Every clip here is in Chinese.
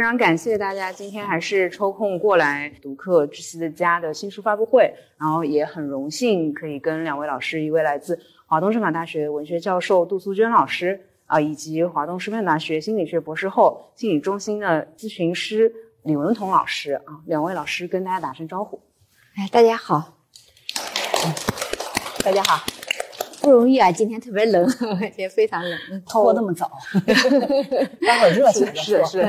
非常感谢大家今天还是抽空过来读课《窒息的家》的新书发布会，然后也很荣幸可以跟两位老师，一位来自华东政法大学文学教授杜素娟老师啊，以及华东师范大学心理学博士后、心理中心的咨询师李文彤老师啊，两位老师跟大家打声招呼。哎，大家好，大家好。不容易啊！今天特别冷，天非常冷。拖那么早，待会儿热起来是是。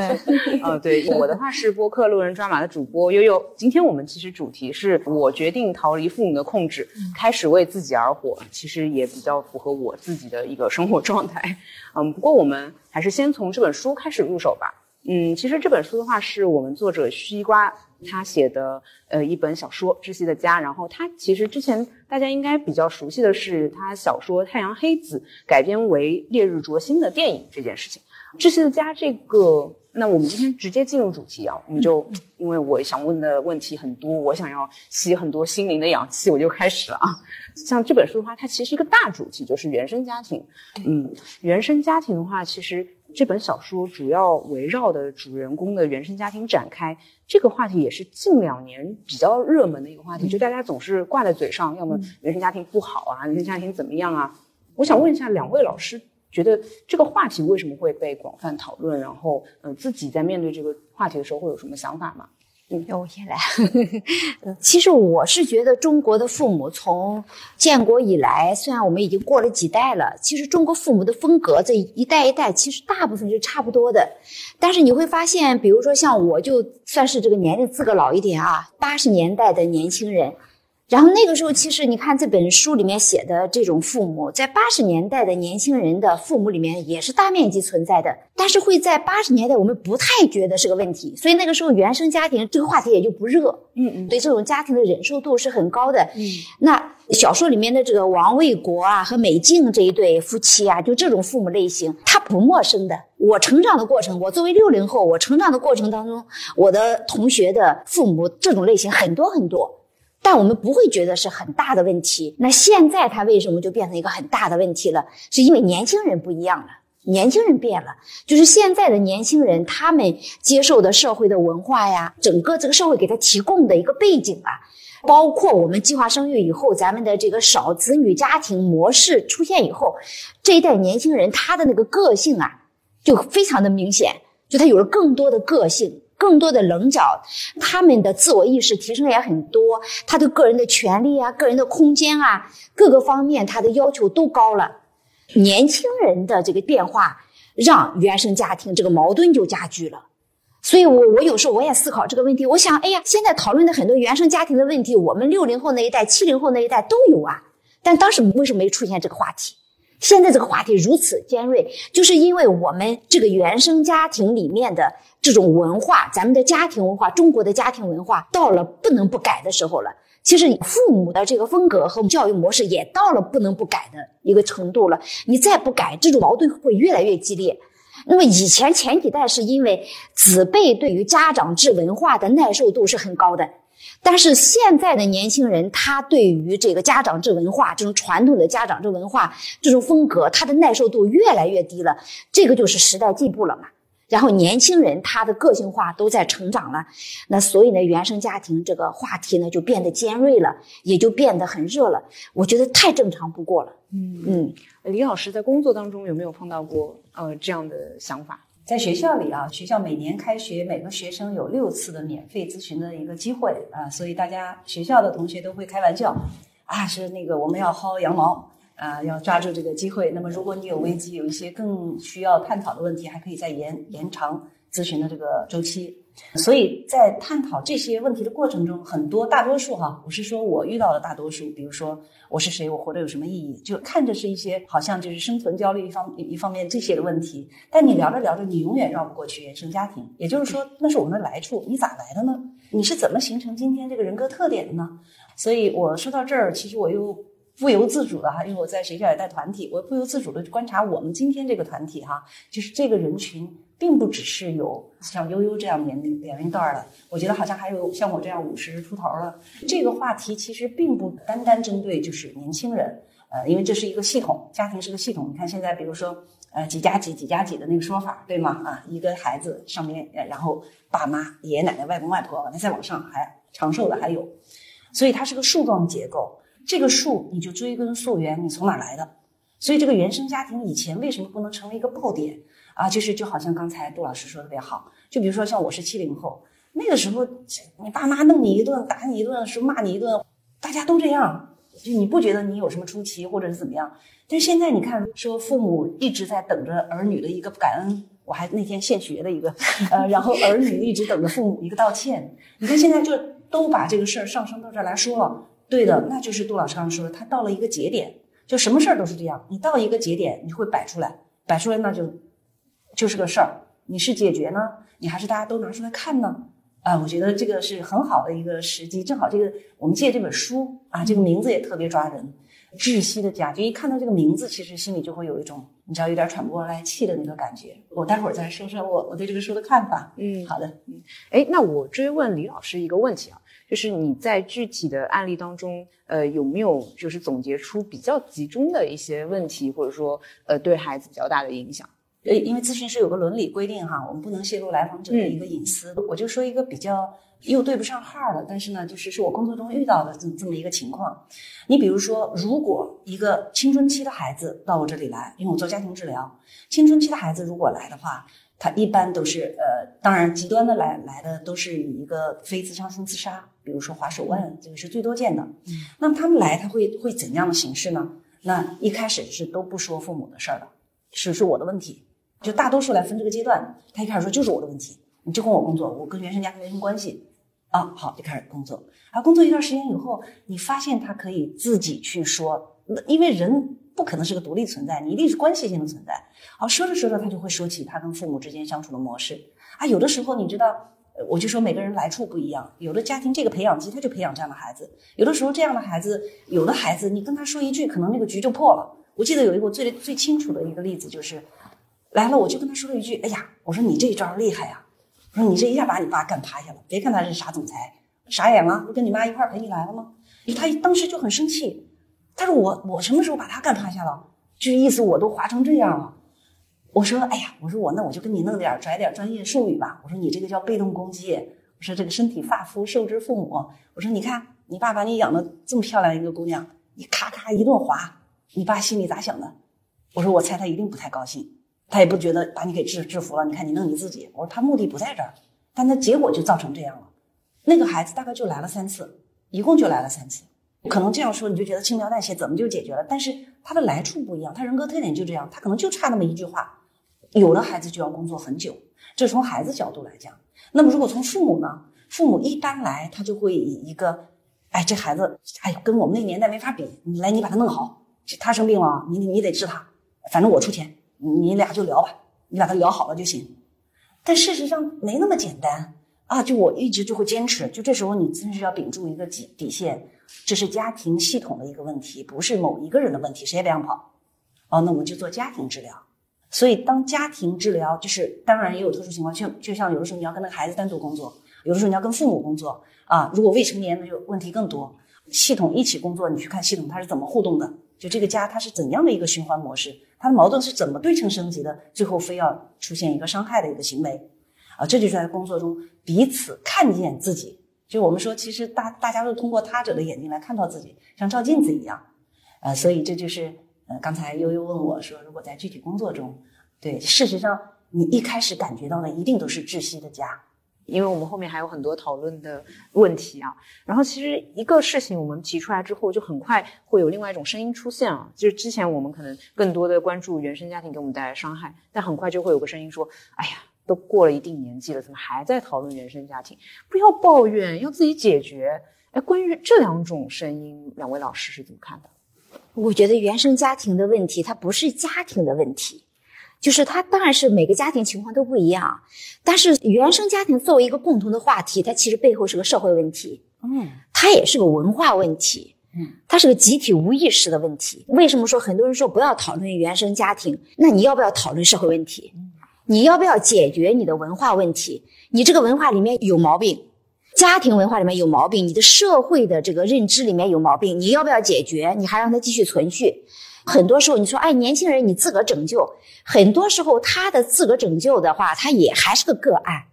呃，对，我的话是播客路人抓马的主播悠悠。今天我们其实主题是我决定逃离父母的控制，开始为自己而活。其实也比较符合我自己的一个生活状态。嗯，不过我们还是先从这本书开始入手吧。嗯，其实这本书的话是我们作者西瓜。他写的呃一本小说《窒息的家》，然后他其实之前大家应该比较熟悉的是他小说《太阳黑子》改编为《烈日灼心》的电影这件事情。《窒息的家》这个，那我们今天直接进入主题啊，我们就因为我想问的问题很多，我想要吸很多心灵的氧气，我就开始了啊。像这本书的话，它其实一个大主题就是原生家庭。嗯，原生家庭的话，其实。这本小说主要围绕的主人公的原生家庭展开，这个话题也是近两年比较热门的一个话题，就大家总是挂在嘴上，要么原生家庭不好啊，原生家庭怎么样啊？我想问一下两位老师，觉得这个话题为什么会被广泛讨论？然后，嗯，自己在面对这个话题的时候会有什么想法吗？要我先来。其实我是觉得，中国的父母从建国以来，虽然我们已经过了几代了，其实中国父母的风格这一代一代，其实大部分是差不多的。但是你会发现，比如说像我，就算是这个年龄资格老一点啊，八十年代的年轻人。然后那个时候，其实你看这本书里面写的这种父母，在八十年代的年轻人的父母里面也是大面积存在的，但是会在八十年代我们不太觉得是个问题，所以那个时候原生家庭这个话题也就不热，嗯嗯，对这种家庭的忍受度是很高的。嗯，那小说里面的这个王卫国啊和美静这一对夫妻啊，就这种父母类型，他不陌生的。我成长的过程，我作为六零后，我成长的过程当中，我的同学的父母这种类型很多很多。但我们不会觉得是很大的问题。那现在它为什么就变成一个很大的问题了？是因为年轻人不一样了，年轻人变了。就是现在的年轻人，他们接受的社会的文化呀，整个这个社会给他提供的一个背景啊，包括我们计划生育以后，咱们的这个少子女家庭模式出现以后，这一代年轻人他的那个个性啊，就非常的明显，就他有了更多的个性。更多的棱角，他们的自我意识提升也很多，他对个人的权利啊、个人的空间啊，各个方面他的要求都高了。年轻人的这个变化，让原生家庭这个矛盾就加剧了。所以，我我有时候我也思考这个问题。我想，哎呀，现在讨论的很多原生家庭的问题，我们六零后那一代、七零后那一代都有啊，但当时为什么没出现这个话题？现在这个话题如此尖锐，就是因为我们这个原生家庭里面的这种文化，咱们的家庭文化，中国的家庭文化到了不能不改的时候了。其实父母的这个风格和教育模式也到了不能不改的一个程度了。你再不改，这种矛盾会越来越激烈。那么以前前几代是因为子辈对于家长制文化的耐受度是很高的。但是现在的年轻人，他对于这个家长制文化这种传统的家长制文化这种风格，他的耐受度越来越低了。这个就是时代进步了嘛。然后年轻人他的个性化都在成长了，那所以呢，原生家庭这个话题呢就变得尖锐了，也就变得很热了。我觉得太正常不过了。嗯嗯，李老师在工作当中有没有碰到过呃这样的想法？在学校里啊，学校每年开学，每个学生有六次的免费咨询的一个机会啊，所以大家学校的同学都会开玩笑，啊，是那个我们要薅羊毛啊，要抓住这个机会。那么，如果你有危机，有一些更需要探讨的问题，还可以再延延长咨询的这个周期。所以在探讨这些问题的过程中，很多大多数哈，我是说我遇到的大多数，比如说我是谁，我活着有什么意义，就看着是一些好像就是生存焦虑一方一方面这些的问题。但你聊着聊着，你永远绕不过去原生家庭，也就是说，那是我们的来处，你咋来的呢？你是怎么形成今天这个人格特点的呢？所以我说到这儿，其实我又不由自主的哈，因为我在学校也带团体，我不由自主的观察我们今天这个团体哈，就是这个人群。并不只是有像悠悠这样年龄年龄段的，我觉得好像还有像我这样五十出头了。这个话题其实并不单单针对就是年轻人，呃，因为这是一个系统，家庭是个系统。你看现在，比如说呃几加几几加几的那个说法，对吗？啊，一个孩子上面，然后爸妈、爷爷奶奶、外公外婆，完了再往上还长寿的还有，所以它是个树状结构。这个树你就追根溯源，你从哪来的？所以这个原生家庭以前为什么不能成为一个爆点啊？就是就好像刚才杜老师说的特别好，就比如说像我是七零后，那个时候你爸妈弄你一顿，打你一顿，是骂你一顿，大家都这样，就你不觉得你有什么出奇或者是怎么样？但是现在你看，说父母一直在等着儿女的一个感恩，我还那天现学的一个，呃，然后儿女一直等着父母一个道歉。你看现在就都把这个事儿上升到这儿来说了，对的，那就是杜老师刚刚说的，他到了一个节点，就什么事儿都是这样，你到一个节点，你会摆出来，摆出来那就就是个事儿，你是解决呢，你还是大家都拿出来看呢？啊，我觉得这个是很好的一个时机，正好这个我们借这本书啊，这个名字也特别抓人。窒息的家，就一看到这个名字，其实心里就会有一种你知道有点喘不过来气的那个感觉。我待会儿再说说我我对这个书的看法。嗯好的。嗯哎，那我追问李老师一个问题啊，就是你在具体的案例当中，呃，有没有就是总结出比较集中的一些问题，或者说呃对孩子比较大的影响？呃，因为咨询师有个伦理规定哈，我们不能泄露来访者的一个隐私。我就说一个比较又对不上号的，但是呢，就是是我工作中遇到的这这么一个情况。你比如说，如果一个青春期的孩子到我这里来，因为我做家庭治疗，青春期的孩子如果来的话，他一般都是呃，当然极端的来来的都是以一个非自伤性自杀，比如说划手腕，这个是最多见的。嗯，那么他们来他会会怎样的形式呢？那一开始是都不说父母的事儿的，是是我的问题。就大多数来分这个阶段，他一开始说就是我的问题，你就跟我工作，我跟原生家庭没什么关系啊。好，就开始工作。啊，工作一段时间以后，你发现他可以自己去说，因为人不可能是个独立存在，你一定是关系性的存在。好，说着说着，他就会说起他跟父母之间相处的模式啊。有的时候你知道，我就说每个人来处不一样，有的家庭这个培养基他就培养这样的孩子，有的时候这样的孩子，有的孩子你跟他说一句，可能那个局就破了。我记得有一个我最最清楚的一个例子就是。来了，我就跟他说了一句：“哎呀，我说你这一招厉害呀！我说你这一下把你爸干趴下了。别看他是傻总裁，傻眼了，不跟你妈一块陪你来了吗？”他当时就很生气，他说：“我我什么时候把他干趴下了？就意思我都滑成这样了。”我说：“哎呀，我说我那我就跟你弄点拽点专业术语吧。我说你这个叫被动攻击。我说这个身体发肤受之父母。我说你看你爸把你养的这么漂亮一个姑娘，你咔咔一顿划，你爸心里咋想的？我说我猜他一定不太高兴。”他也不觉得把你给制制服了，你看你弄你自己。我说他目的不在这儿，但他结果就造成这样了。那个孩子大概就来了三次，一共就来了三次。可能这样说你就觉得轻描淡写，怎么就解决了？但是他的来处不一样，他人格特点就这样，他可能就差那么一句话。有的孩子就要工作很久，这从孩子角度来讲。那么如果从父母呢？父母一般来他就会以一个，哎，这孩子，哎，跟我们那年代没法比。你来，你把他弄好，他生病了，你你得治他，反正我出钱。你俩就聊吧，你把他聊好了就行。但事实上没那么简单啊！就我一直就会坚持，就这时候你真是要屏住一个底底线，这是家庭系统的一个问题，不是某一个人的问题，谁也别想跑。哦，那我们就做家庭治疗。所以当家庭治疗，就是当然也有特殊情况，就就像有的时候你要跟那个孩子单独工作，有的时候你要跟父母工作啊。如果未成年那就问题更多。系统一起工作，你去看系统它是怎么互动的，就这个家它是怎样的一个循环模式。它的矛盾是怎么对称升级的？最后非要出现一个伤害的一个行为，啊，这就是在工作中彼此看见自己。就我们说，其实大大家都通过他者的眼睛来看到自己，像照镜子一样，呃，所以这就是呃，刚才悠悠问我说，如果在具体工作中，对，事实上你一开始感觉到的一定都是窒息的家。因为我们后面还有很多讨论的问题啊，然后其实一个事情我们提出来之后，就很快会有另外一种声音出现啊。就是之前我们可能更多的关注原生家庭给我们带来伤害，但很快就会有个声音说：“哎呀，都过了一定年纪了，怎么还在讨论原生家庭？不要抱怨，要自己解决。”哎，关于这两种声音，两位老师是怎么看的？我觉得原生家庭的问题，它不是家庭的问题。就是它当然是每个家庭情况都不一样，但是原生家庭作为一个共同的话题，它其实背后是个社会问题，嗯，它也是个文化问题，嗯，它是个集体无意识的问题。为什么说很多人说不要讨论原生家庭？那你要不要讨论社会问题？你要不要解决你的文化问题？你这个文化里面有毛病，家庭文化里面有毛病，你的社会的这个认知里面有毛病，你要不要解决？你还让它继续存续？很多时候你说，哎，年轻人你自个儿拯救，很多时候他的自个儿拯救的话，他也还是个个案。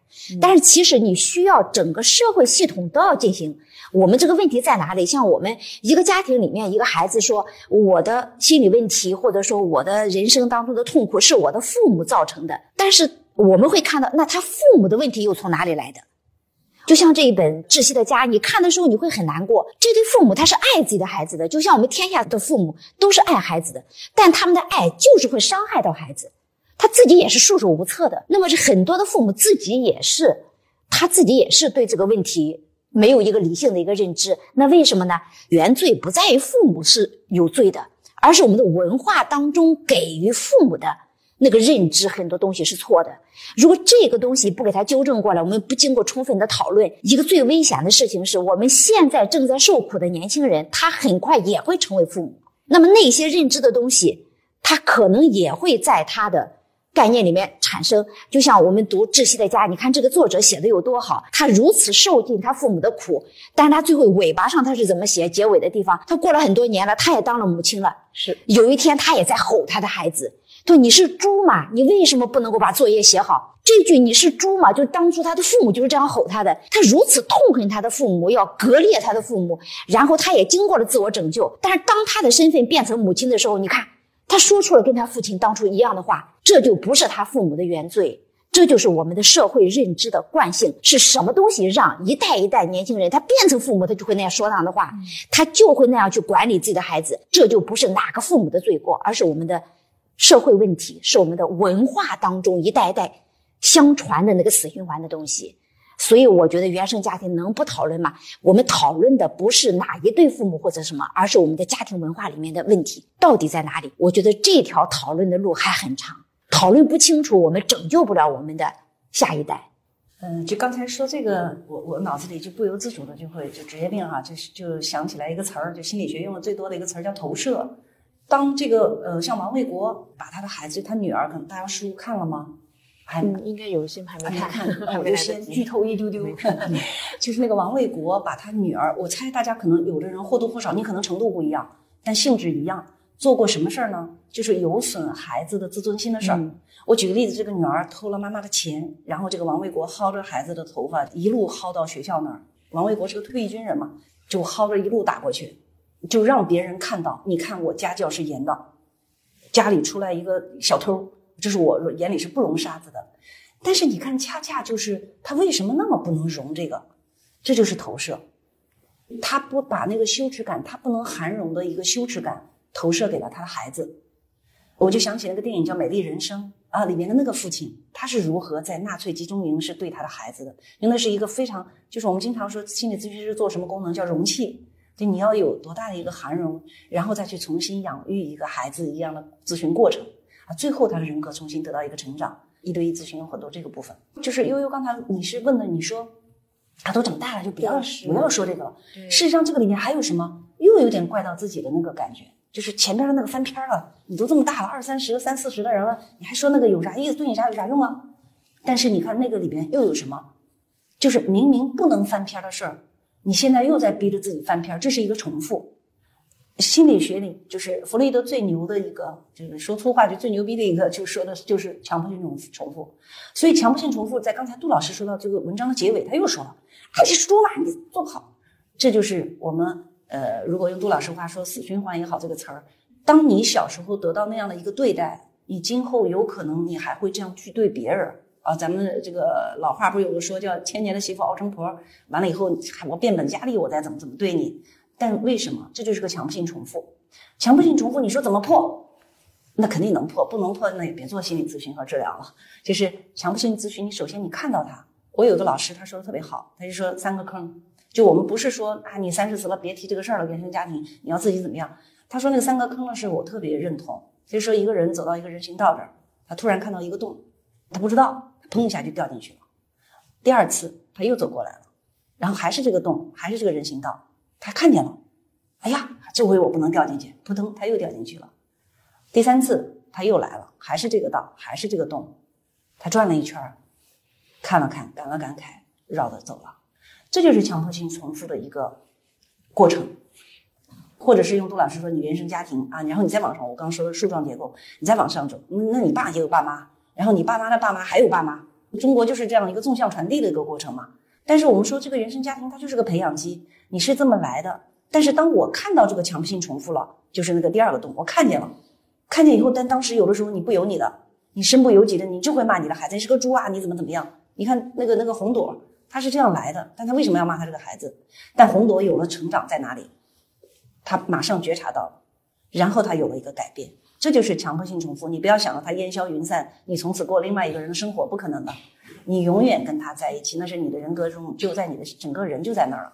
但是其实你需要整个社会系统都要进行。我们这个问题在哪里？像我们一个家庭里面，一个孩子说我的心理问题，或者说我的人生当中的痛苦是我的父母造成的，但是我们会看到，那他父母的问题又从哪里来的？就像这一本《窒息的家》，你看的时候你会很难过。这对父母他是爱自己的孩子的，就像我们天下的父母都是爱孩子的，但他们的爱就是会伤害到孩子，他自己也是束手无策的。那么是很多的父母自己也是，他自己也是对这个问题没有一个理性的一个认知。那为什么呢？原罪不在于父母是有罪的，而是我们的文化当中给予父母的。那个认知很多东西是错的，如果这个东西不给他纠正过来，我们不经过充分的讨论，一个最危险的事情是我们现在正在受苦的年轻人，他很快也会成为父母。那么那些认知的东西，他可能也会在他的概念里面产生。就像我们读《窒息的家》，你看这个作者写的有多好，他如此受尽他父母的苦，但是他最后尾巴上他是怎么写？结尾的地方，他过了很多年了，他也当了母亲了，是有一天他也在吼他的孩子。说你是猪吗？你为什么不能够把作业写好？这句你是猪吗？就当初他的父母就是这样吼他的。他如此痛恨他的父母，要割裂他的父母，然后他也经过了自我拯救。但是当他的身份变成母亲的时候，你看他说出了跟他父亲当初一样的话，这就不是他父母的原罪，这就是我们的社会认知的惯性。是什么东西让一代一代年轻人他变成父母，他就会那样说那样的话，他就会那样去管理自己的孩子？这就不是哪个父母的罪过，而是我们的。社会问题是我们的文化当中一代一代相传的那个死循环的东西，所以我觉得原生家庭能不讨论吗？我们讨论的不是哪一对父母或者什么，而是我们的家庭文化里面的问题到底在哪里？我觉得这条讨论的路还很长，讨论不清楚，我们拯救不了我们的下一代。嗯，就刚才说这个，我我脑子里就不由自主的就会就职业病哈，就是就想起来一个词儿，就心理学用的最多的一个词儿叫投射。当这个呃，像王卫国把他的孩子，他女儿，可能大家书看了吗？还应该有些还没看，我就先剧透一丢丢。就是那个王卫国把他女儿，我猜大家可能有的人或多或少，你可能程度不一样，但性质一样，做过什么事儿呢？就是有损孩子的自尊心的事儿。我举个例子，这个女儿偷了妈妈的钱，然后这个王卫国薅着孩子的头发，一路薅到学校那儿。王卫国是个退役军人嘛，就薅着一路打过去。就让别人看到，你看我家教是严的，家里出来一个小偷，这是我眼里是不容沙子的。但是你看，恰恰就是他为什么那么不能容这个？这就是投射，他不把那个羞耻感，他不能含容的一个羞耻感投射给了他的孩子。我就想起那个电影叫《美丽人生》啊，里面的那个父亲，他是如何在纳粹集中营是对他的孩子的？因为那是一个非常，就是我们经常说心理咨询师做什么功能叫容器。就你要有多大的一个涵容，然后再去重新养育一个孩子一样的咨询过程啊，最后他的人格重新得到一个成长。一对一咨询有很多这个部分，就是悠悠刚才你是问的，你说他都长大了就不要不要说这个了。事实上这个里面还有什么？又有点怪到自己的那个感觉，就是前边的那个翻篇了。你都这么大了，二三十、三四十的人了，你还说那个有啥意思？对你啥有啥用啊？但是你看那个里边又有什么？就是明明不能翻篇的事儿。你现在又在逼着自己翻篇，这是一个重复。心理学里就是弗洛伊德最牛的一个，就是说粗话就最牛逼的一个，就说的就是强迫性重重复。所以强迫性重复，在刚才杜老师说到这个文章的结尾，他又说了：“还是说吧，你做不好。”这就是我们呃，如果用杜老师话说“死循环”也好，这个词儿。当你小时候得到那样的一个对待，你今后有可能你还会这样去对别人。啊，咱们这个老话不是有个说叫“千年的媳妇熬成婆”，完了以后我变本加厉，我再怎么怎么对你。但为什么这就是个强迫性重复？强迫性重复，你说怎么破？那肯定能破，不能破那也别做心理咨询和治疗了。就是强迫性咨询，你首先你看到它。我有个老师他说的特别好，他就说三个坑。就我们不是说啊，你三十岁了别提这个事儿了，原生家庭你要自己怎么样？他说那三个坑呢，是我特别认同。就是说一个人走到一个人行道这儿，他突然看到一个洞，他不知道。砰一下就掉进去了。第二次他又走过来了，然后还是这个洞，还是这个人行道，他看见了。哎呀，这回我不能掉进去，扑腾他又掉进去了。第三次他又来了，还是这个道，还是这个洞，他转了一圈，看了看，感了感慨，绕着走了。这就是强迫性重复的一个过程。或者是用杜老师说你原生家庭啊，然后你再往上，我刚刚说的树状结构，你再往上走，那你爸也有爸妈，然后你爸妈的爸妈还有爸妈，中国就是这样一个纵向传递的一个过程嘛。但是我们说这个原生家庭它就是个培养基，你是这么来的。但是当我看到这个强迫性重复了，就是那个第二个洞，我看见了，看见以后，但当时有的时候你不由你的，你身不由己的，你就会骂你的孩子，你是个猪啊，你怎么怎么样？你看那个那个红朵，他是这样来的，但他为什么要骂他这个孩子？但红朵有了成长在哪里？他马上觉察到了，然后他有了一个改变，这就是强迫性重复。你不要想着他烟消云散，你从此过另外一个人的生活，不可能的。你永远跟他在一起，那是你的人格中就在你的整个人就在那儿了。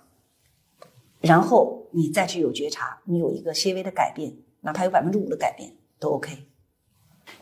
然后你再去有觉察，你有一个细微的改变，哪怕有百分之五的改变都 OK。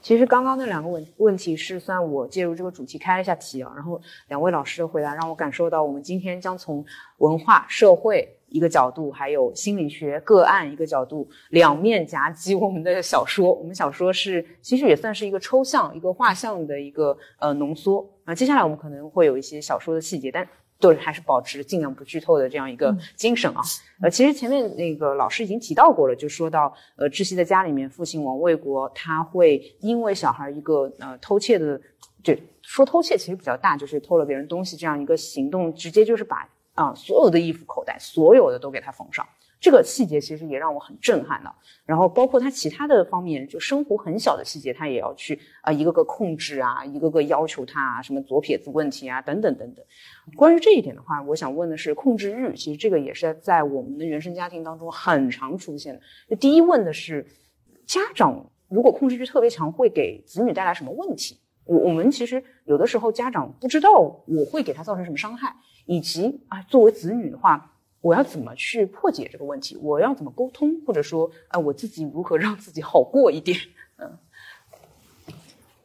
其实刚刚那两个问问题是算我介入这个主题开了一下题啊，然后两位老师的回答让我感受到，我们今天将从文化、社会一个角度，还有心理学个案一个角度，两面夹击我们的小说。我们小说是其实也算是一个抽象、一个画像的一个呃浓缩啊。接下来我们可能会有一些小说的细节，但。对，还是保持尽量不剧透的这样一个精神啊。呃，其实前面那个老师已经提到过了，就说到呃，窒息的家里面，父亲王卫国他会因为小孩一个呃偷窃的，就说偷窃其实比较大，就是偷了别人东西这样一个行动，直接就是把啊所有的衣服口袋所有的都给他缝上。这个细节其实也让我很震撼的，然后包括他其他的方面，就生活很小的细节，他也要去啊一个个控制啊，一个个要求他啊，什么左撇子问题啊，等等等等。关于这一点的话，我想问的是，控制欲其实这个也是在我们的原生家庭当中很常出现的。第一问的是，家长如果控制欲特别强，会给子女带来什么问题？我我们其实有的时候家长不知道我会给他造成什么伤害，以及啊作为子女的话。我要怎么去破解这个问题？我要怎么沟通？或者说，呃，我自己如何让自己好过一点？嗯，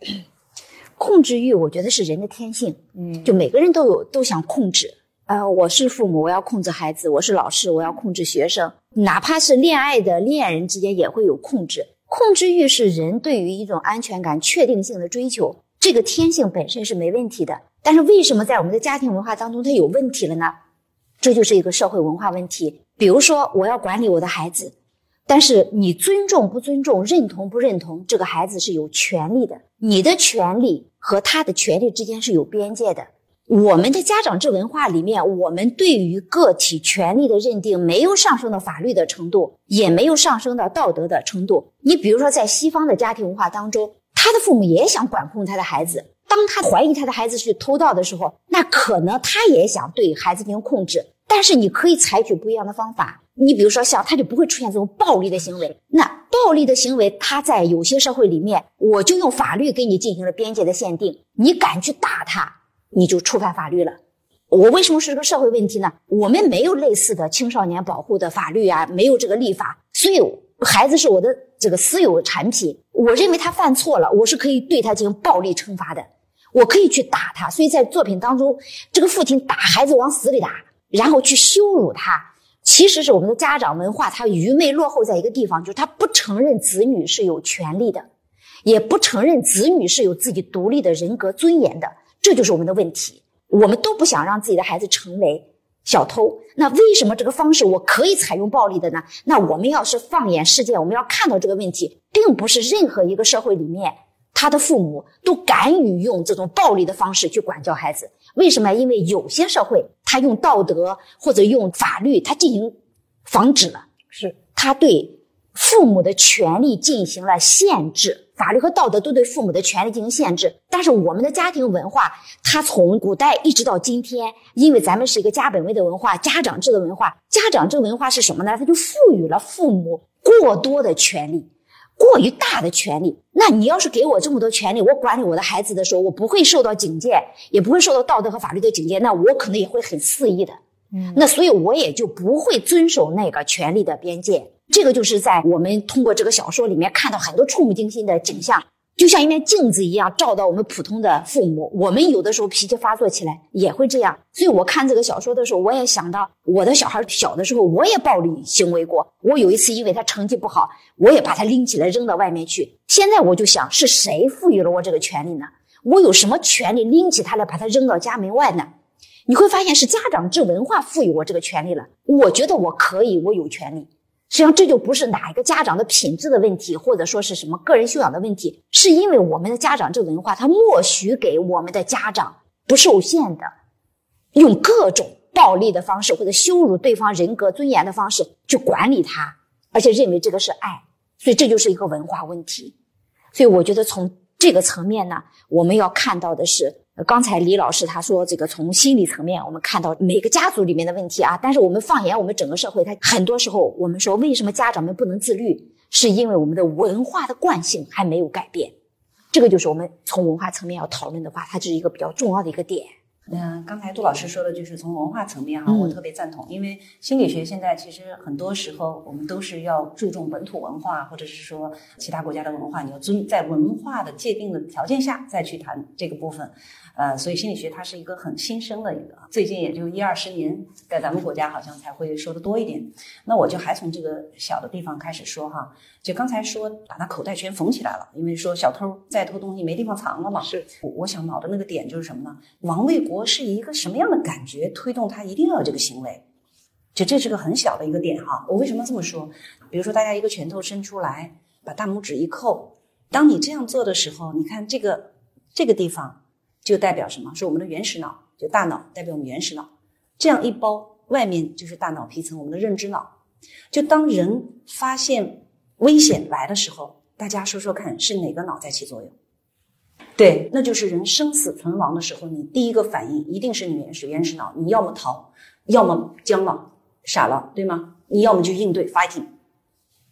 控制欲，我觉得是人的天性。嗯，就每个人都有都想控制。呃，我是父母，我要控制孩子；我是老师，我要控制学生。哪怕是恋爱的恋人之间，也会有控制。控制欲是人对于一种安全感、确定性的追求，这个天性本身是没问题的。但是为什么在我们的家庭文化当中，它有问题了呢？这就是一个社会文化问题。比如说，我要管理我的孩子，但是你尊重不尊重、认同不认同，这个孩子是有权利的。你的权利和他的权利之间是有边界的。我们的家长制文化里面，我们对于个体权利的认定没有上升到法律的程度，也没有上升到道德的程度。你比如说，在西方的家庭文化当中，他的父母也想管控他的孩子。当他怀疑他的孩子去偷盗的时候，那可能他也想对孩子进行控制。但是你可以采取不一样的方法。你比如说，像他就不会出现这种暴力的行为。那暴力的行为，他在有些社会里面，我就用法律给你进行了边界的限定。你敢去打他，你就触犯法律了。我为什么是这个社会问题呢？我们没有类似的青少年保护的法律啊，没有这个立法，所以孩子是我的这个私有产品。我认为他犯错了，我是可以对他进行暴力惩罚的。我可以去打他，所以在作品当中，这个父亲打孩子往死里打，然后去羞辱他，其实是我们的家长文化，他愚昧落后在一个地方，就是他不承认子女是有权利的，也不承认子女是有自己独立的人格尊严的，这就是我们的问题。我们都不想让自己的孩子成为小偷，那为什么这个方式我可以采用暴力的呢？那我们要是放眼世界，我们要看到这个问题，并不是任何一个社会里面。他的父母都敢于用这种暴力的方式去管教孩子，为什么？因为有些社会他用道德或者用法律，他进行防止了，是他对父母的权利进行了限制，法律和道德都对父母的权利进行限制。但是我们的家庭文化，它从古代一直到今天，因为咱们是一个家本位的文化，家长制的文化，家长制文化是什么呢？它就赋予了父母过多的权利。过于大的权利，那你要是给我这么多权利，我管理我的孩子的时候，我不会受到警戒，也不会受到道德和法律的警戒，那我可能也会很肆意的，嗯，那所以我也就不会遵守那个权利的边界。这个就是在我们通过这个小说里面看到很多触目惊心的景象。就像一面镜子一样照到我们普通的父母，我们有的时候脾气发作起来也会这样。所以我看这个小说的时候，我也想到我的小孩小的时候，我也暴力行为过。我有一次因为他成绩不好，我也把他拎起来扔到外面去。现在我就想，是谁赋予了我这个权利呢？我有什么权利拎起他来把他扔到家门外呢？你会发现是家长制文化赋予我这个权利了。我觉得我可以，我有权利。实际上，这就不是哪一个家长的品质的问题，或者说是什么个人修养的问题，是因为我们的家长这文化，他默许给我们的家长不受限的，用各种暴力的方式或者羞辱对方人格尊严的方式去管理他，而且认为这个是爱，所以这就是一个文化问题。所以我觉得从这个层面呢，我们要看到的是。刚才李老师他说，这个从心理层面，我们看到每个家族里面的问题啊。但是我们放眼我们整个社会，他很多时候，我们说为什么家长们不能自律，是因为我们的文化的惯性还没有改变。这个就是我们从文化层面要讨论的话，它是一个比较重要的一个点。嗯，刚才杜老师说的就是从文化层面哈，我特别赞同，因为心理学现在其实很多时候我们都是要注重本土文化，或者是说其他国家的文化，你要尊在文化的界定的条件下再去谈这个部分。呃，所以心理学它是一个很新生的一个，最近也就一二十年，在咱们国家好像才会说的多一点。那我就还从这个小的地方开始说哈，就刚才说把那口袋全缝起来了，因为说小偷再偷东西没地方藏了嘛。是，我我想脑的那个点就是什么呢？王卫国是一个什么样的感觉推动他一定要有这个行为？就这是个很小的一个点哈。我为什么这么说？比如说大家一个拳头伸出来，把大拇指一扣，当你这样做的时候，你看这个这个地方。就代表什么？是我们的原始脑，就大脑代表我们原始脑。这样一包，外面就是大脑皮层，我们的认知脑。就当人发现危险来的时候，大家说说看，是哪个脑在起作用？对，那就是人生死存亡的时候，你第一个反应一定是你原始原始脑。你要么逃，要么僵了、傻了，对吗？你要么就应对 fighting，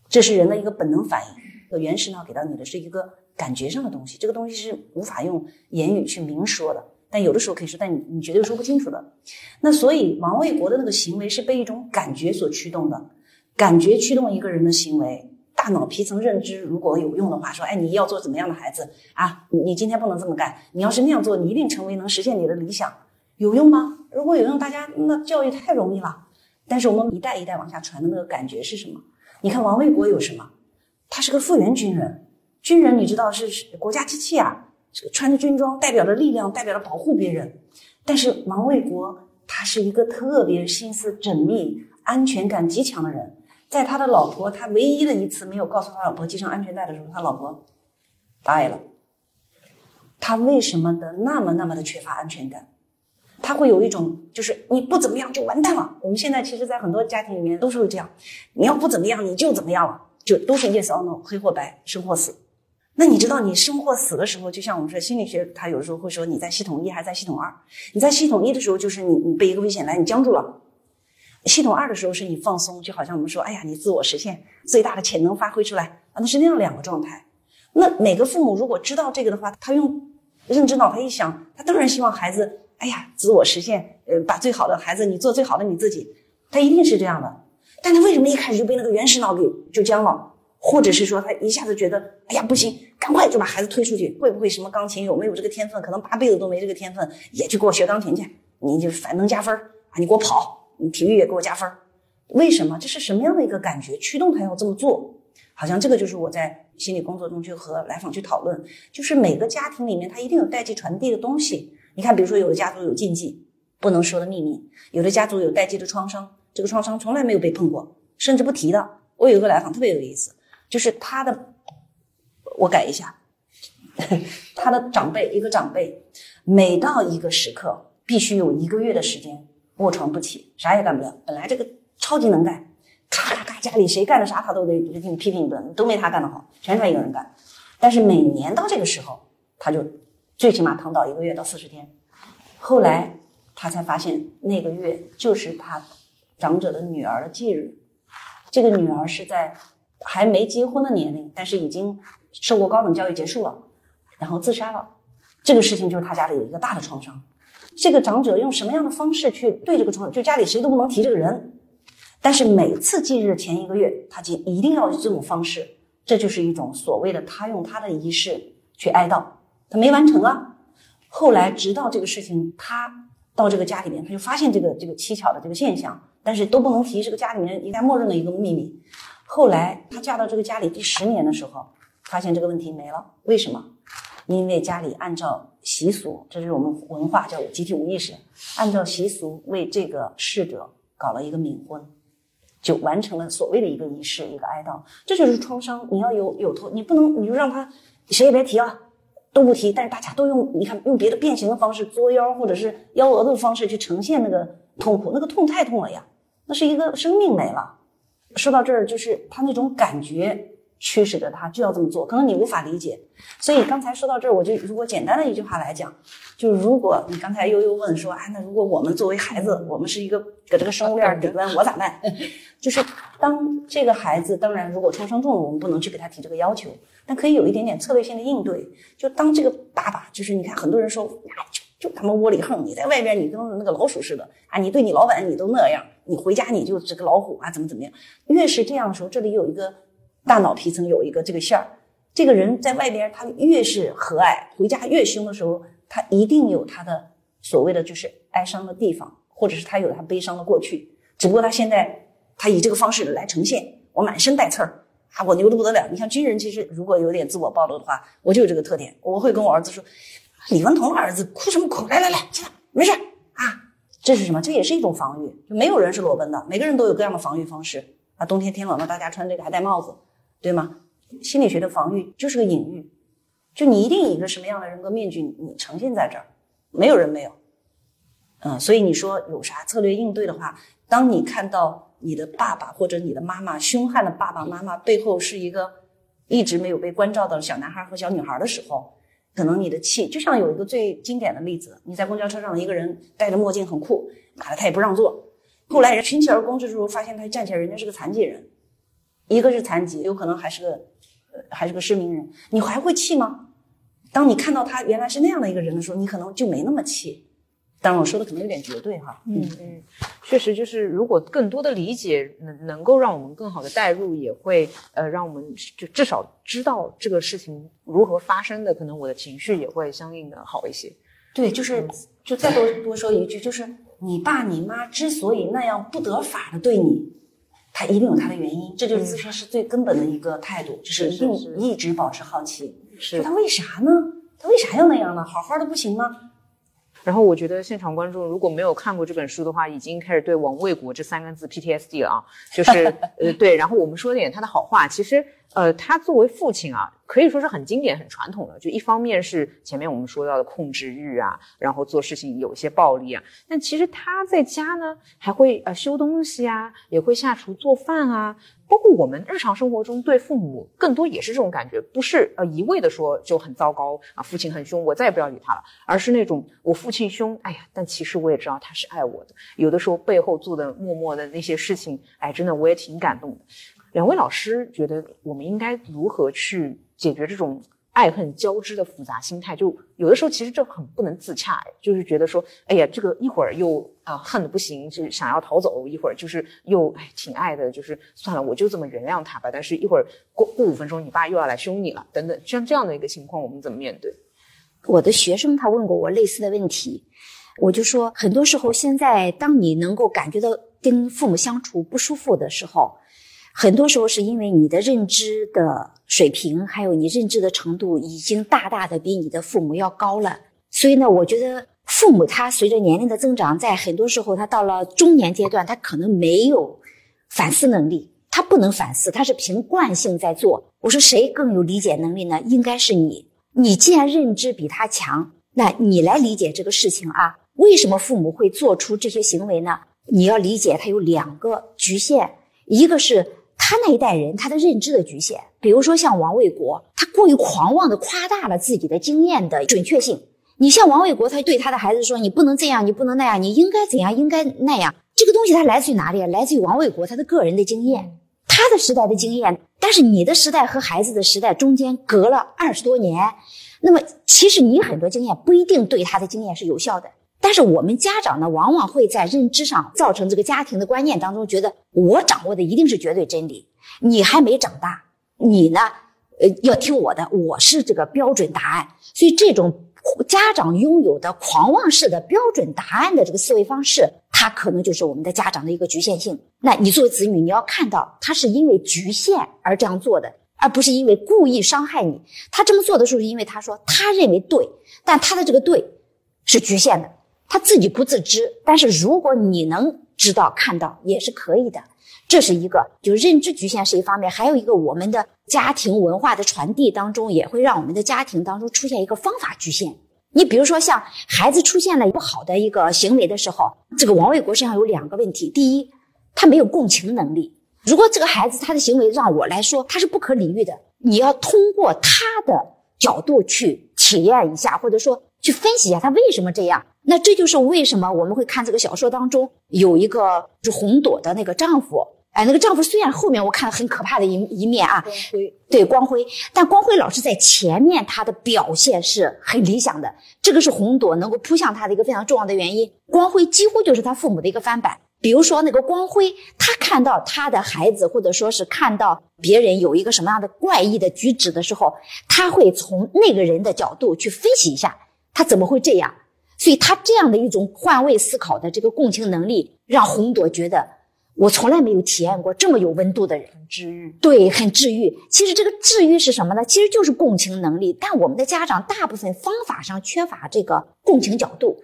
这是人的一个本能反应。原始脑给到你的是一个。感觉上的东西，这个东西是无法用言语去明说的，但有的时候可以说，但你你绝对说不清楚的。那所以王卫国的那个行为是被一种感觉所驱动的，感觉驱动一个人的行为。大脑皮层认知如果有用的话，说，哎，你要做怎么样的孩子啊？你今天不能这么干，你要是那样做，你一定成为能实现你的理想，有用吗？如果有用，大家那教育太容易了。但是我们一代一代往下传的那个感觉是什么？你看王卫国有什么？他是个复员军人。军人，你知道是国家机器啊，穿着军装代表着力量，代表着保护别人。但是王卫国他是一个特别心思缜密、安全感极强的人。在他的老婆，他唯一的一次没有告诉他老婆系上安全带的时候，他老婆呆了。他为什么的那么那么的缺乏安全感？他会有一种就是你不怎么样就完蛋了。我们现在其实，在很多家庭里面都是会这样，你要不怎么样你就怎么样了，就都是 yes or no，黑或白，生或死。那你知道，你生或死的时候，就像我们说心理学，他有时候会说你在系统一还是在系统二？你在系统一的时候，就是你你被一个危险来，你僵住了；系统二的时候是你放松，就好像我们说，哎呀，你自我实现最大的潜能发挥出来啊，那是那样两个状态。那每个父母如果知道这个的话，他用认知脑他一想，他当然希望孩子，哎呀，自我实现，呃，把最好的孩子，你做最好的你自己，他一定是这样的。但他为什么一开始就被那个原始脑给就僵了？或者是说他一下子觉得，哎呀不行，赶快就把孩子推出去，会不会什么钢琴有没有这个天分？可能八辈子都没这个天分，也去给我学钢琴去。你就反能加分啊，你给我跑，你体育也给我加分。为什么？这是什么样的一个感觉驱动他要这么做？好像这个就是我在心理工作中去和来访去讨论，就是每个家庭里面他一定有代际传递的东西。你看，比如说有的家族有禁忌，不能说的秘密；有的家族有代际的创伤，这个创伤从来没有被碰过，甚至不提的。我有一个来访特别有意思。就是他的，我改一下，他的长辈一个长辈，每到一个时刻，必须有一个月的时间卧床不起，啥也干不了。本来这个超级能干，咔咔咔，家里谁干的啥他都得给你批评一顿，都没他干的好，全他一个人干。但是每年到这个时候，他就最起码躺倒一个月到四十天。后来他才发现，那个月就是他长者的女儿的忌日，这个女儿是在。还没结婚的年龄，但是已经受过高等教育结束了，然后自杀了。这个事情就是他家里有一个大的创伤。这个长者用什么样的方式去对这个创？就家里谁都不能提这个人，但是每次忌日前一个月，他就一定要这种方式。这就是一种所谓的他用他的仪式去哀悼，他没完成啊。后来直到这个事情，他到这个家里面，他就发现这个这个蹊跷的这个现象，但是都不能提，这个家里面应该默认的一个秘密。后来她嫁到这个家里第十年的时候，发现这个问题没了。为什么？因为家里按照习俗，这是我们文化叫集体无意识，按照习俗为这个逝者搞了一个冥婚。就完成了所谓的一个仪式，一个哀悼。这就是创伤，你要有有头，你不能你就让他谁也别提啊，都不提，但是大家都用你看用别的变形的方式作妖或者是幺蛾子的方式去呈现那个痛苦，那个痛太痛了呀，那是一个生命没了。说到这儿，就是他那种感觉驱使着他就要这么做，可能你无法理解。所以刚才说到这儿，我就如果简单的一句话来讲，就是如果你刚才悠悠问说，哎，那如果我们作为孩子，我们是一个搁这个生物链顶端，我咋办？就是当这个孩子，当然如果创伤重了，我们不能去给他提这个要求，但可以有一点点策略性的应对。就当这个爸爸，就是你看很多人说，就就他妈窝里横，你在外边你跟那个老鼠似的啊，你对你老板你都那样，你回家你就是个老虎啊，怎么怎么样？越是这样的时候，这里有一个大脑皮层有一个这个线儿。这个人在外边，他越是和蔼，回家越凶的时候，他一定有他的所谓的就是哀伤的地方，或者是他有他悲伤的过去。只不过他现在他以这个方式来呈现，我满身带刺儿啊，我牛的不得了。你像军人，其实如果有点自我暴露的话，我就有这个特点，我会跟我儿子说：“李文彤的儿子哭什么哭？来来来，起来，没事啊。”这是什么？这也是一种防御。就没有人是裸奔的，每个人都有各样的防御方式啊。冬天天冷了，大家穿这个还戴帽子，对吗？心理学的防御就是个隐喻，就你一定以一个什么样的人格面具你呈现在这儿，没有人没有，嗯，所以你说有啥策略应对的话，当你看到你的爸爸或者你的妈妈凶悍的爸爸妈妈背后是一个一直没有被关照的小男孩和小女孩的时候，可能你的气就像有一个最经典的例子，你在公交车上一个人戴着墨镜很酷，妈的他也不让座，后来人群起而攻之时候发现他站起来人家是个残疾人，一个是残疾，有可能还是个。还是个失明人，你还会气吗？当你看到他原来是那样的一个人的时候，你可能就没那么气。当然，我说的可能有点绝对哈。嗯嗯，确实就是，如果更多的理解能能够让我们更好的代入，也会呃让我们就至少知道这个事情如何发生的，可能我的情绪也会相应的好一些。对，就是就再多多说一句，就是你爸你妈之所以那样不得法的对你。他一定有他的原因，这就是咨询师最根本的一个态度，就是一定一直保持好奇。是他为啥呢？他为啥要那样呢？好好的不行吗？然后我觉得现场观众如果没有看过这本书的话，已经开始对王卫国这三个字 PTSD 了啊，就是 呃对。然后我们说点他的好话，其实。呃，他作为父亲啊，可以说是很经典、很传统的。就一方面是前面我们说到的控制欲啊，然后做事情有一些暴力啊。但其实他在家呢，还会呃修东西啊，也会下厨做饭啊。包括我们日常生活中对父母，更多也是这种感觉，不是呃一味的说就很糟糕啊，父亲很凶，我再也不要理他了，而是那种我父亲凶，哎呀，但其实我也知道他是爱我的。有的时候背后做的默默的那些事情，哎，真的我也挺感动的。两位老师觉得我们应该如何去解决这种爱恨交织的复杂心态？就有的时候其实这很不能自洽，就是觉得说，哎呀，这个一会儿又啊恨的不行，就想要逃走；一会儿就是又哎挺爱的，就是算了，我就这么原谅他吧。但是一会儿过过五分钟，你爸又要来凶你了，等等，像这样的一个情况，我们怎么面对？我的学生他问过我类似的问题，我就说，很多时候现在当你能够感觉到跟父母相处不舒服的时候。很多时候是因为你的认知的水平，还有你认知的程度，已经大大的比你的父母要高了。所以呢，我觉得父母他随着年龄的增长，在很多时候他到了中年阶段，他可能没有反思能力，他不能反思，他是凭惯性在做。我说谁更有理解能力呢？应该是你。你既然认知比他强，那你来理解这个事情啊？为什么父母会做出这些行为呢？你要理解他有两个局限，一个是。他那一代人，他的认知的局限，比如说像王卫国，他过于狂妄的夸大了自己的经验的准确性。你像王卫国，他对他的孩子说：“你不能这样，你不能那样，你应该怎样，应该那样。”这个东西它来自于哪里？来自于王卫国他的个人的经验，他的时代的经验。但是你的时代和孩子的时代中间隔了二十多年，那么其实你很多经验不一定对他的经验是有效的。但是我们家长呢，往往会在认知上造成这个家庭的观念当中，觉得我掌握的一定是绝对真理，你还没长大，你呢，呃，要听我的，我是这个标准答案。所以这种家长拥有的狂妄式的标准答案的这个思维方式，它可能就是我们的家长的一个局限性。那你作为子女，你要看到他是因为局限而这样做的，而不是因为故意伤害你。他这么做的时候，是因为他说他认为对，但他的这个对是局限的。他自己不自知，但是如果你能知道看到也是可以的。这是一个，就认知局限是一方面，还有一个我们的家庭文化的传递当中，也会让我们的家庭当中出现一个方法局限。你比如说，像孩子出现了不好的一个行为的时候，这个王卫国身上有两个问题：第一，他没有共情能力。如果这个孩子他的行为让我来说他是不可理喻的，你要通过他的角度去体验一下，或者说去分析一下他为什么这样。那这就是为什么我们会看这个小说当中有一个是红朵的那个丈夫。哎，那个丈夫虽然后面我看了很可怕的一一面啊，光辉对光辉，但光辉老师在前面他的表现是很理想的，这个是红朵能够扑向他的一个非常重要的原因。光辉几乎就是他父母的一个翻版。比如说那个光辉，他看到他的孩子，或者说是看到别人有一个什么样的怪异的举止的时候，他会从那个人的角度去分析一下，他怎么会这样。所以他这样的一种换位思考的这个共情能力，让红朵觉得。我从来没有体验过这么有温度的人，很治愈。对，很治愈。其实这个治愈是什么呢？其实就是共情能力。但我们的家长大部分方法上缺乏这个共情角度，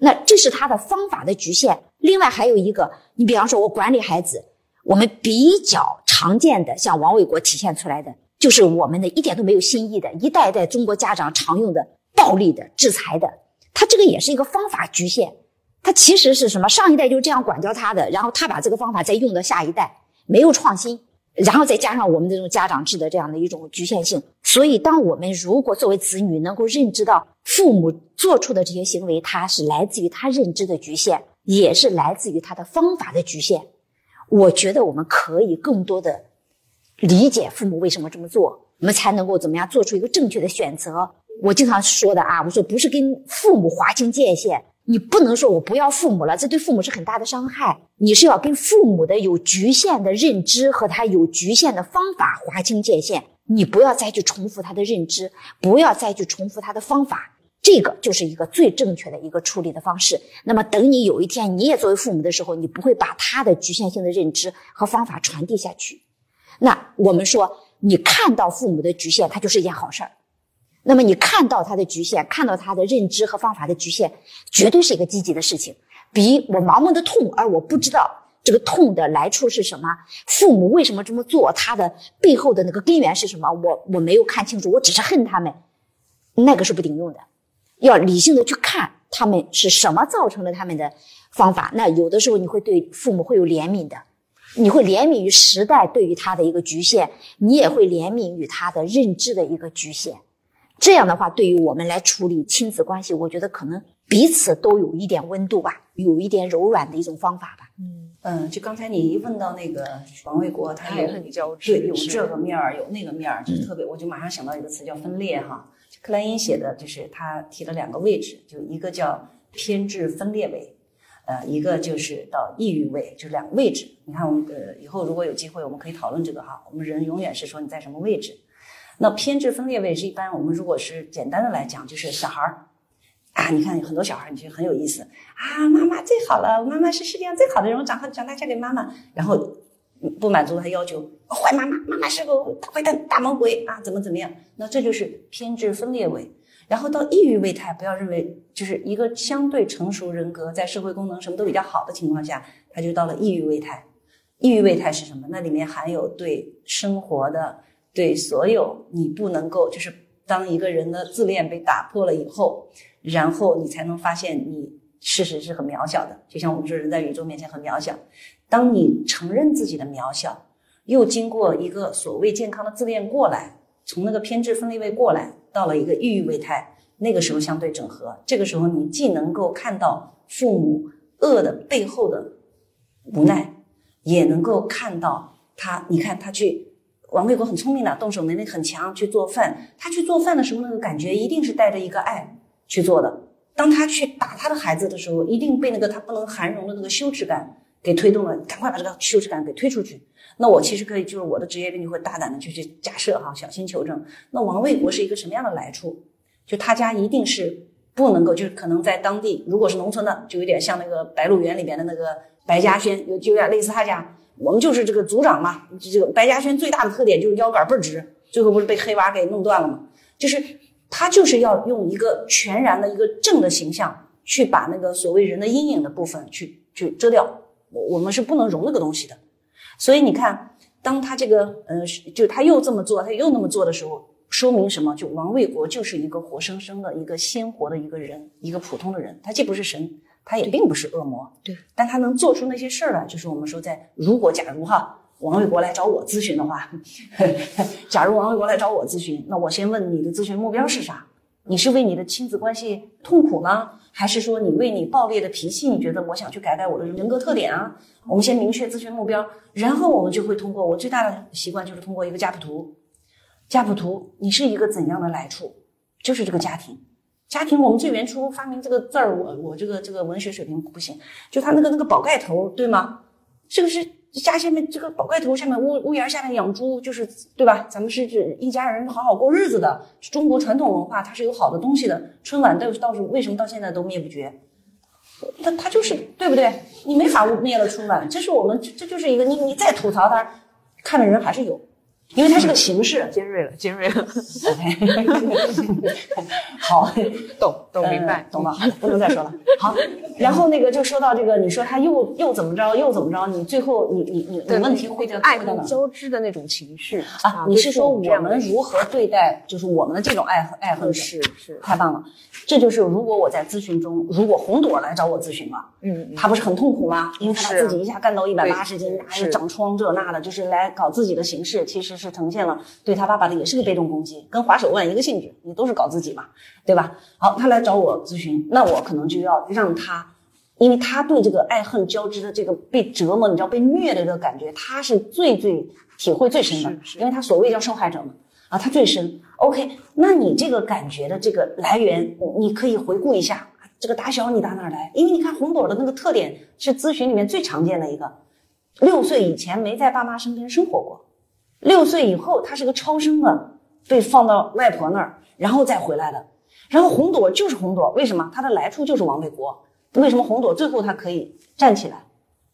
那这是他的方法的局限。另外还有一个，你比方说我管理孩子，我们比较常见的，像王卫国体现出来的，就是我们的一点都没有新意的，一代代中国家长常用的暴力的、制裁的，他这个也是一个方法局限。他其实是什么？上一代就是这样管教他的，然后他把这个方法再用到下一代，没有创新，然后再加上我们这种家长制的这样的一种局限性。所以，当我们如果作为子女能够认知到父母做出的这些行为，它是来自于他认知的局限，也是来自于他的方法的局限，我觉得我们可以更多的理解父母为什么这么做，我们才能够怎么样做出一个正确的选择。我经常说的啊，我说不是跟父母划清界限。你不能说我不要父母了，这对父母是很大的伤害。你是要跟父母的有局限的认知和他有局限的方法划清界限。你不要再去重复他的认知，不要再去重复他的方法，这个就是一个最正确的一个处理的方式。那么，等你有一天你也作为父母的时候，你不会把他的局限性的认知和方法传递下去。那我们说，你看到父母的局限，它就是一件好事儿。那么你看到他的局限，看到他的认知和方法的局限，绝对是一个积极的事情。比我盲目的痛，而我不知道这个痛的来处是什么，父母为什么这么做，他的背后的那个根源是什么，我我没有看清楚，我只是恨他们，那个是不顶用的。要理性的去看他们是什么造成了他们的方法。那有的时候你会对父母会有怜悯的，你会怜悯于时代对于他的一个局限，你也会怜悯于他的认知的一个局限。这样的话，对于我们来处理亲子关系，我觉得可能彼此都有一点温度吧，有一点柔软的一种方法吧。嗯嗯，就刚才你一问到那个王卫国，他也很交织，对，有这个面儿，有那个面儿，就特别，我就马上想到一个词叫分裂哈。克莱因写的就是他提了两个位置，就一个叫偏执分裂位，呃，一个就是到抑郁位，就两个位置。你看，我们呃以后如果有机会，我们可以讨论这个哈。我们人永远是说你在什么位置。那偏执分裂位是一般我们如果是简单的来讲，就是小孩儿啊，你看很多小孩儿，你觉得很有意思啊，妈妈最好了，妈妈是世界上最好的人，我长大长大嫁给妈妈，然后不满足他要求，坏妈妈，妈妈是个大坏蛋、大魔鬼啊，怎么怎么样？那这就是偏执分裂位。然后到抑郁位态，不要认为就是一个相对成熟人格，在社会功能什么都比较好的情况下，他就到了抑郁位态。抑郁位态是什么？那里面含有对生活的。对所有你不能够，就是当一个人的自恋被打破了以后，然后你才能发现你事实是很渺小的。就像我们说，人在宇宙面前很渺小。当你承认自己的渺小，又经过一个所谓健康的自恋过来，从那个偏执分裂位过来，到了一个抑郁位态，那个时候相对整合。这个时候你既能够看到父母恶的背后的无奈，也能够看到他，你看他去。王卫国很聪明的，动手能力很强，去做饭。他去做饭的时候，那个感觉一定是带着一个爱去做的。当他去打他的孩子的时候，一定被那个他不能含容的那个羞耻感给推动了，赶快把这个羞耻感给推出去。那我其实可以，就是我的职业病就会大胆的去去假设哈，小心求证。那王卫国是一个什么样的来处？就他家一定是不能够，就是可能在当地，如果是农村的，就有点像那个《白鹿原》里边的那个白嘉轩，有就有点类似他家。我们就是这个族长嘛，这个白嘉轩最大的特点就是腰杆倍儿直，最后不是被黑娃给弄断了吗？就是他就是要用一个全然的一个正的形象，去把那个所谓人的阴影的部分去去遮掉，我我们是不能容那个东西的。所以你看，当他这个呃，就他又这么做，他又那么做的时候，说明什么？就王卫国就是一个活生生的一个鲜活的一个人，一个普通的人。他既不是神，他也并不是恶魔，对，但他能做出那些事儿来，就是我们说在如果假如哈。王卫国来找我咨询的话，假如王卫国来找我咨询，那我先问你的咨询目标是啥？你是为你的亲子关系痛苦呢，还是说你为你暴烈的脾气，你觉得我想去改改我的人格特点啊？我们先明确咨询目标，然后我们就会通过我最大的习惯就是通过一个家谱图，家谱图，你是一个怎样的来处？就是这个家庭，家庭我们最原初发明这个字儿，我我这个这个文学水平不行，就他那个那个宝盖头，对吗？这个是。家下面这个宝盖头下面屋屋檐下面养猪，就是对吧？咱们是指一家人好好过日子的。中国传统文化它是有好的东西的。春晚倒倒是为什么到现在都灭不绝？它它就是对不对？你没法灭了春晚，这是我们这这就是一个你你再吐槽它，看的人还是有。因为它是个 形式，尖锐了，尖锐了。OK，好，懂懂明白，懂了，不能再说了。好，然后那个就说到这个，你说他又又怎么着，又怎么着？你最后你你你你问题会就爱恨交织的那种情绪啊？你是说我们如何对待，就是我们的这种爱恨爱恨是是太棒了。这就是如果我在咨询中，如果红朵来找我咨询了，嗯，他不是很痛苦吗？因为他自己一下干到一百八十斤，还有长疮这那的，就是来搞自己的形式，其实是呈现了对他爸爸的也是个被动攻击，跟划手腕一个性质，你都是搞自己嘛，对吧？好，他来找我咨询，那我可能就要让他，因为他对这个爱恨交织的这个被折磨，你知道被虐的这个感觉，他是最最体会最深的，因为他所谓叫受害者嘛。啊，他最深。OK，那你这个感觉的这个来源，你可以回顾一下，这个打小你打哪儿来？因为你看红朵的那个特点是咨询里面最常见的一个，六岁以前没在爸妈身边生活过，六岁以后他是个超生的，被放到外婆那儿，然后再回来的。然后红朵就是红朵，为什么？他的来处就是王卫国。为什么红朵最后他可以站起来？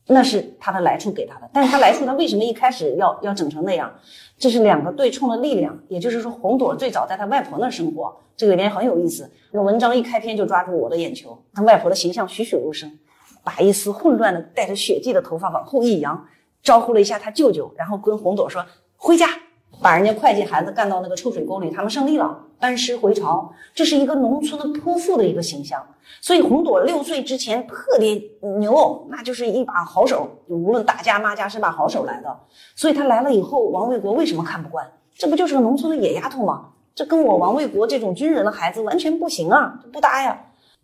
那是他的来处给他的，但是他来处他为什么一开始要要整成那样？这是两个对冲的力量，也就是说，红朵最早在他外婆那儿生活，这个里面很有意思。那文章一开篇就抓住我的眼球，他外婆的形象栩栩如生，把一丝混乱的带着血迹的头发往后一扬，招呼了一下他舅舅，然后跟红朵说回家。把人家会计孩子干到那个臭水沟里，他们胜利了，班师回朝，这是一个农村的泼妇的一个形象。所以红朵六岁之前特别牛，那就是一把好手，无论打架骂架是把好手来的。所以他来了以后，王卫国为什么看不惯？这不就是个农村的野丫头吗？这跟我王卫国这种军人的孩子完全不行啊，不搭呀。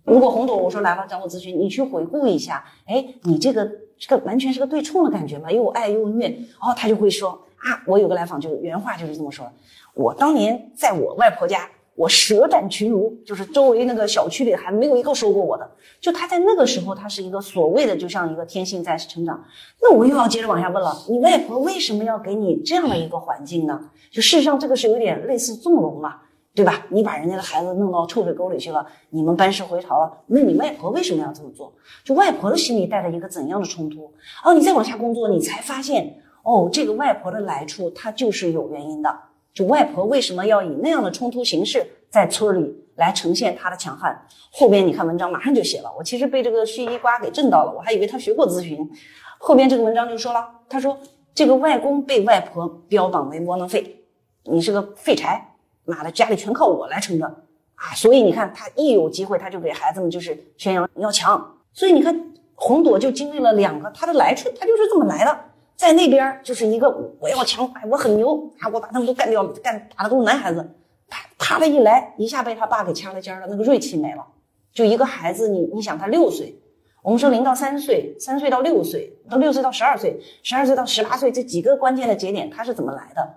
如果红朵我说来了找我咨询，你去回顾一下，哎，你这个这个完全是个对冲的感觉嘛，又爱又虐，哦，他就会说。啊，我有个来访，就是原话就是这么说。我当年在我外婆家，我舌战群儒，就是周围那个小区里还没有一个说过我的。就他在那个时候，他是一个所谓的，就像一个天性在成长。那我又要接着往下问了，你外婆为什么要给你这样的一个环境呢？就事实上，这个是有点类似纵容嘛，对吧？你把人家的孩子弄到臭水沟里去了，你们班师回朝了，那你外婆为什么要这么做？就外婆的心里带着一个怎样的冲突？哦，你再往下工作，你才发现。哦，这个外婆的来处，她就是有原因的。就外婆为什么要以那样的冲突形式在村里来呈现她的强悍？后边你看文章马上就写了。我其实被这个旭一瓜给震到了，我还以为他学过咨询。后边这个文章就说了，他说这个外公被外婆标榜为窝囊废，你是个废柴，妈的，家里全靠我来撑着啊！所以你看他一有机会他就给孩子们就是宣扬要强。所以你看红朵就经历了两个，他的来处他就是这么来的。在那边就是一个我要强，我很牛啊！我把他们都干掉了，干打的都是男孩子。啪啪的一来，一下被他爸给掐了尖了，那个锐气没了。就一个孩子，你你想他六岁，我们说零到三岁，三岁到六岁，到六岁到十二岁，十二岁到十八岁这几个关键的节点，他是怎么来的？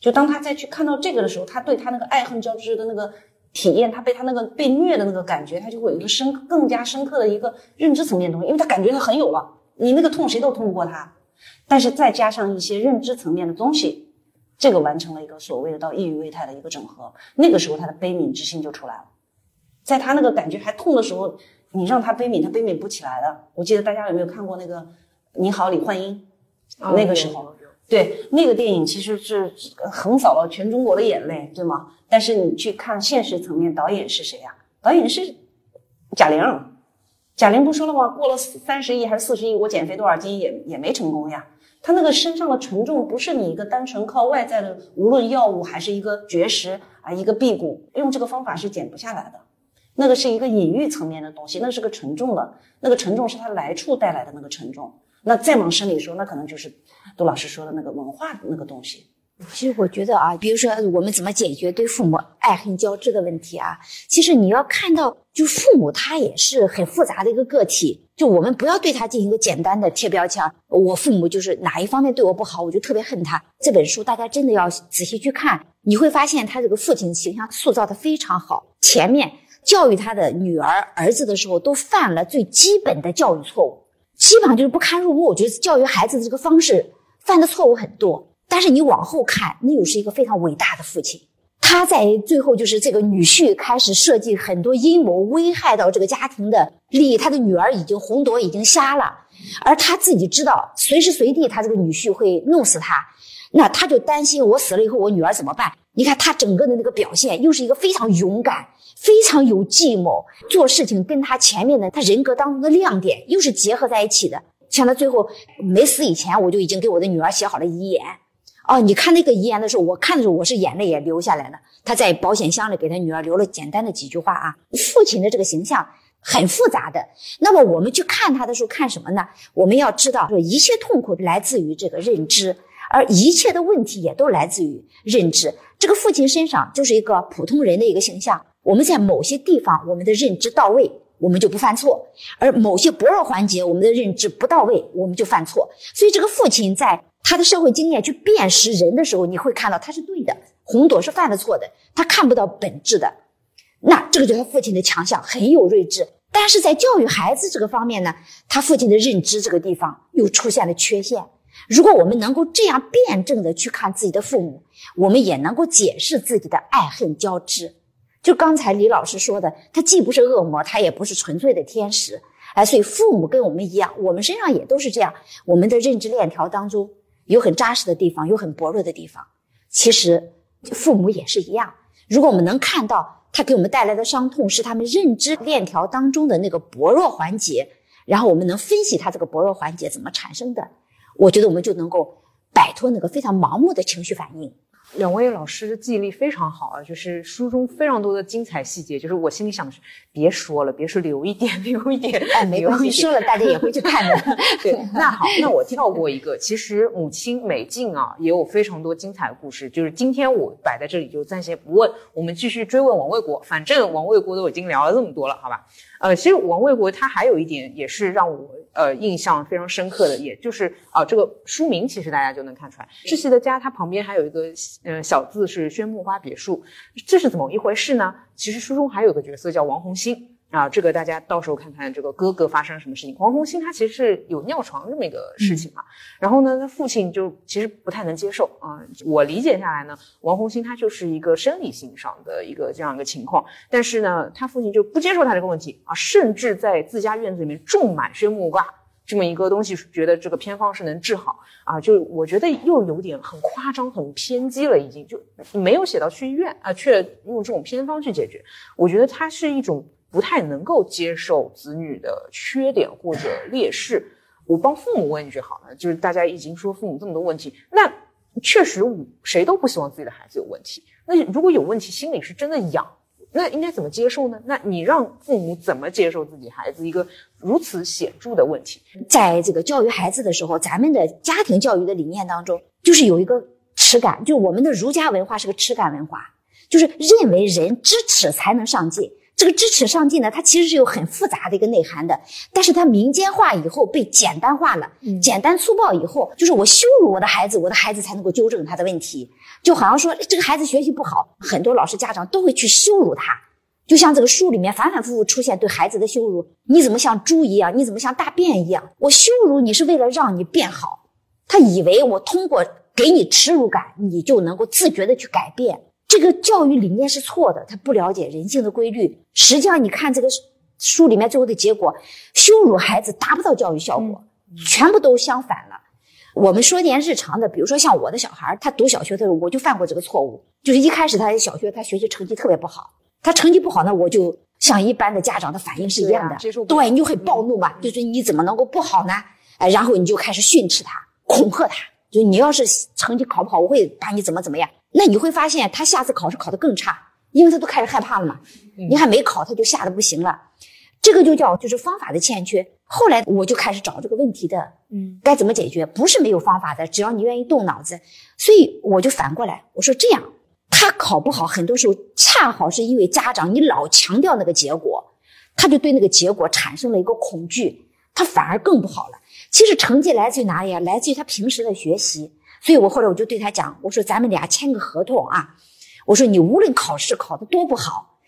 就当他再去看到这个的时候，他对他那个爱恨交织的那个体验，他被他那个被虐的那个感觉，他就会有一个深更加深刻的一个认知层面的东西，因为他感觉他很有了，你那个痛谁都痛不过他。但是再加上一些认知层面的东西，这个完成了一个所谓的到抑郁未态的一个整合。那个时候他的悲悯之心就出来了，在他那个感觉还痛的时候，你让他悲悯，他悲悯不起来的。我记得大家有没有看过那个《你好，李焕英》？那个时候，对那个电影其实是横扫了全中国的眼泪，对吗？但是你去看现实层面，导演是谁呀？导演是贾玲。贾玲不说了吗？过了三十亿还是四十亿，我减肥多少斤也也没成功呀。他那个身上的沉重不是你一个单纯靠外在的，无论药物还是一个绝食啊，一个辟谷，用这个方法是减不下来的。那个是一个隐喻层面的东西，那是个沉重的，那个沉重是他来处带来的那个沉重。那再往深里说，那可能就是杜老师说的那个文化那个东西。其实我觉得啊，比如说我们怎么解决对父母爱恨交织的问题啊？其实你要看到，就父母他也是很复杂的一个个体。就我们不要对他进行一个简单的贴标签，我父母就是哪一方面对我不好，我就特别恨他。这本书大家真的要仔细去看，你会发现他这个父亲形象塑造的非常好。前面教育他的女儿儿子的时候，都犯了最基本的教育错误，基本上就是不堪入目。我觉得教育孩子的这个方式犯的错误很多。但是你往后看，那又是一个非常伟大的父亲。他在最后就是这个女婿开始设计很多阴谋，危害到这个家庭的利益。他的女儿已经红朵已经瞎了，而他自己知道随时随地他这个女婿会弄死他，那他就担心我死了以后我女儿怎么办？你看他整个的那个表现，又是一个非常勇敢、非常有计谋，做事情跟他前面的他人格当中的亮点又是结合在一起的。像他最后没死以前，我就已经给我的女儿写好了遗言。哦，你看那个遗言的时候，我看的时候我是眼泪也流下来了。他在保险箱里给他女儿留了简单的几句话啊。父亲的这个形象很复杂的。那么我们去看他的时候，看什么呢？我们要知道，说一切痛苦来自于这个认知，而一切的问题也都来自于认知。这个父亲身上就是一个普通人的一个形象。我们在某些地方我们的认知到位，我们就不犯错；而某些薄弱环节我们的认知不到位，我们就犯错。所以这个父亲在。他的社会经验去辨识人的时候，你会看到他是对的。红朵是犯了错的，他看不到本质的。那这个就是他父亲的强项，很有睿智。但是在教育孩子这个方面呢，他父亲的认知这个地方又出现了缺陷。如果我们能够这样辩证的去看自己的父母，我们也能够解释自己的爱恨交织。就刚才李老师说的，他既不是恶魔，他也不是纯粹的天使。哎，所以父母跟我们一样，我们身上也都是这样，我们的认知链条当中。有很扎实的地方，有很薄弱的地方。其实父母也是一样。如果我们能看到他给我们带来的伤痛是他们认知链条当中的那个薄弱环节，然后我们能分析他这个薄弱环节怎么产生的，我觉得我们就能够摆脱那个非常盲目的情绪反应。两位老师的记忆力非常好啊，就是书中非常多的精彩细节，就是我心里想，别说了，别说留一点，留一点，哎，没关系，说了大家也会去看的。对，那好，那我跳过一个，其实母亲美静啊，也有非常多精彩的故事，就是今天我摆在这里就暂且不问，我们继续追问王卫国，反正王卫国都已经聊了这么多了，好吧？呃，其实王卫国他还有一点也是让我。呃，印象非常深刻的，也就是啊，这个书名其实大家就能看出来，世袭的家，它旁边还有一个嗯小字是宣木花别墅，这是怎么一回事呢？其实书中还有个角色叫王红星。啊，这个大家到时候看看这个哥哥发生了什么事情。王红星他其实是有尿床这么一个事情嘛，然后呢，他父亲就其实不太能接受啊。我理解下来呢，王红星他就是一个生理性上的一个这样一个情况，但是呢，他父亲就不接受他这个问题啊，甚至在自家院子里面种满宣木瓜这么一个东西，觉得这个偏方是能治好啊。就我觉得又有点很夸张、很偏激了，已经就没有写到去医院啊，却用这种偏方去解决。我觉得它是一种。不太能够接受子女的缺点或者劣势，我帮父母问一句好了，就是大家已经说父母这么多问题，那确实谁都不希望自己的孩子有问题。那如果有问题，心里是真的痒，那应该怎么接受呢？那你让父母怎么接受自己孩子一个如此显著的问题？在这个教育孩子的时候，咱们的家庭教育的理念当中，就是有一个耻感，就我们的儒家文化是个耻感文化，就是认为人知耻才能上进。这个知耻上进呢，它其实是有很复杂的一个内涵的，但是它民间化以后被简单化了，简单粗暴以后，就是我羞辱我的孩子，我的孩子才能够纠正他的问题，就好像说这个孩子学习不好，很多老师家长都会去羞辱他，就像这个书里面反反复复出现对孩子的羞辱，你怎么像猪一样，你怎么像大便一样，我羞辱你是为了让你变好，他以为我通过给你耻辱感，你就能够自觉的去改变。这个教育理念是错的，他不了解人性的规律。实际上，你看这个书里面最后的结果，羞辱孩子达不到教育效果，全部都相反了。我们说点日常的，比如说像我的小孩，他读小学的时候，我就犯过这个错误，就是一开始他小学他学习成绩特别不好，他成绩不好呢，我就像一般的家长的反应是一样的，对你就会暴怒嘛，就是你怎么能够不好呢？哎，然后你就开始训斥他，恐吓他，就你要是成绩考不好，我会把你怎么怎么样。那你会发现他下次考试考得更差，因为他都开始害怕了嘛。你还没考，他就吓得不行了。这个就叫就是方法的欠缺。后来我就开始找这个问题的，嗯，该怎么解决？不是没有方法的，只要你愿意动脑子。所以我就反过来，我说这样，他考不好，很多时候恰好是因为家长你老强调那个结果，他就对那个结果产生了一个恐惧，他反而更不好了。其实成绩来自于哪里啊？来自于他平时的学习。所以我后来我就对他讲，我说咱们俩签个合同啊，我说你无论考试考得多不好，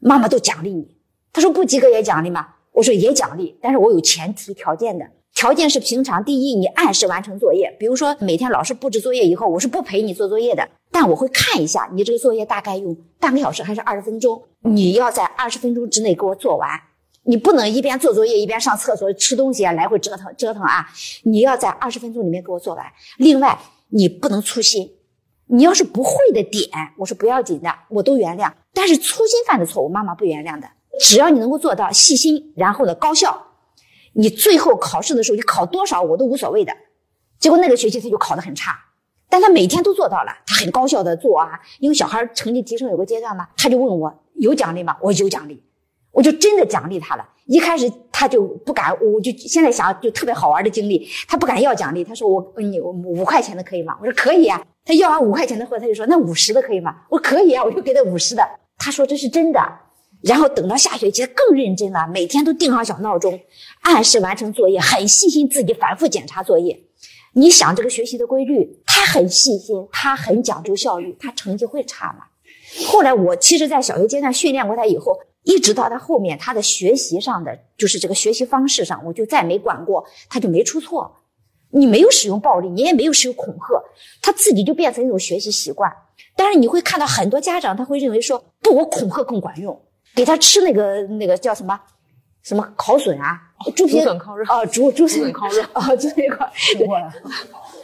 妈妈都奖励你。他说不及格也奖励吗？我说也奖励，但是我有前提条件的。条件是平常第一，你按时完成作业。比如说每天老师布置作业以后，我是不陪你做作业的，但我会看一下你这个作业大概用半个小时还是二十分钟，你要在二十分钟之内给我做完。你不能一边做作业一边上厕所吃东西啊，来回折腾折腾啊！你要在二十分钟里面给我做完。另外，你不能粗心。你要是不会的点，我说不要紧的，我都原谅。但是粗心犯的错误，妈妈不原谅的。只要你能够做到细心，然后呢高效，你最后考试的时候你考多少我都无所谓的。结果那个学期他就考得很差，但他每天都做到了，他很高效的做啊。因为小孩成绩提升有个阶段嘛，他就问我有奖励吗？我有奖励，我就真的奖励他了。一开始他就不敢，我就现在想就特别好玩的经历，他不敢要奖励，他说我你五块钱的可以吗？我说可以啊。他要完五块钱的后，他就说那五十的可以吗？我说可以啊，我就给他五十的。他说这是真的。然后等到下学期他更认真了，每天都定好小闹钟，按时完成作业，很细心，自己反复检查作业。你想这个学习的规律，他很细心，他很讲究效率，他成绩会差吗？后来我其实，在小学阶段训练过他以后，一直到他后面他的学习上的，就是这个学习方式上，我就再没管过，他就没出错。你没有使用暴力，你也没有使用恐吓，他自己就变成一种学习习惯。但是你会看到很多家长，他会认为说，不，我恐吓更管用。给他吃那个那个叫什么什么烤笋啊，猪皮烤肉啊，猪猪笋烤肉啊，就那块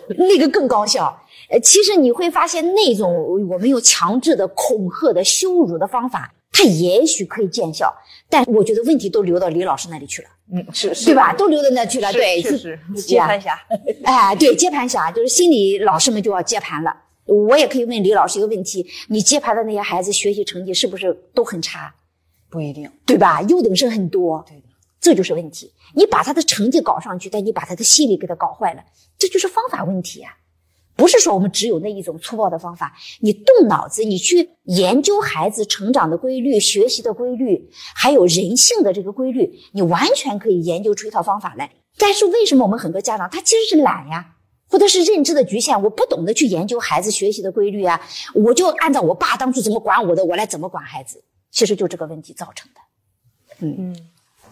那个更高效。呃，其实你会发现，那种我们用强制的、恐吓的、羞辱的方法，它也许可以见效，但我觉得问题都留到李老师那里去了，嗯，是是对吧？都留到那去了，对，确实接盘侠。哎，对，接盘侠就是心理老师们就要接盘了。我也可以问李老师一个问题：你接盘的那些孩子学习成绩是不是都很差？不一定，对吧？优等生很多，对的，这就是问题。你把他的成绩搞上去，但你把他的心理给他搞坏了，这就是方法问题啊！不是说我们只有那一种粗暴的方法，你动脑子，你去研究孩子成长的规律、学习的规律，还有人性的这个规律，你完全可以研究出一套方法来。但是为什么我们很多家长他其实是懒呀，或者是认知的局限？我不懂得去研究孩子学习的规律啊，我就按照我爸当初怎么管我的，我来怎么管孩子。其实就这个问题造成的。嗯，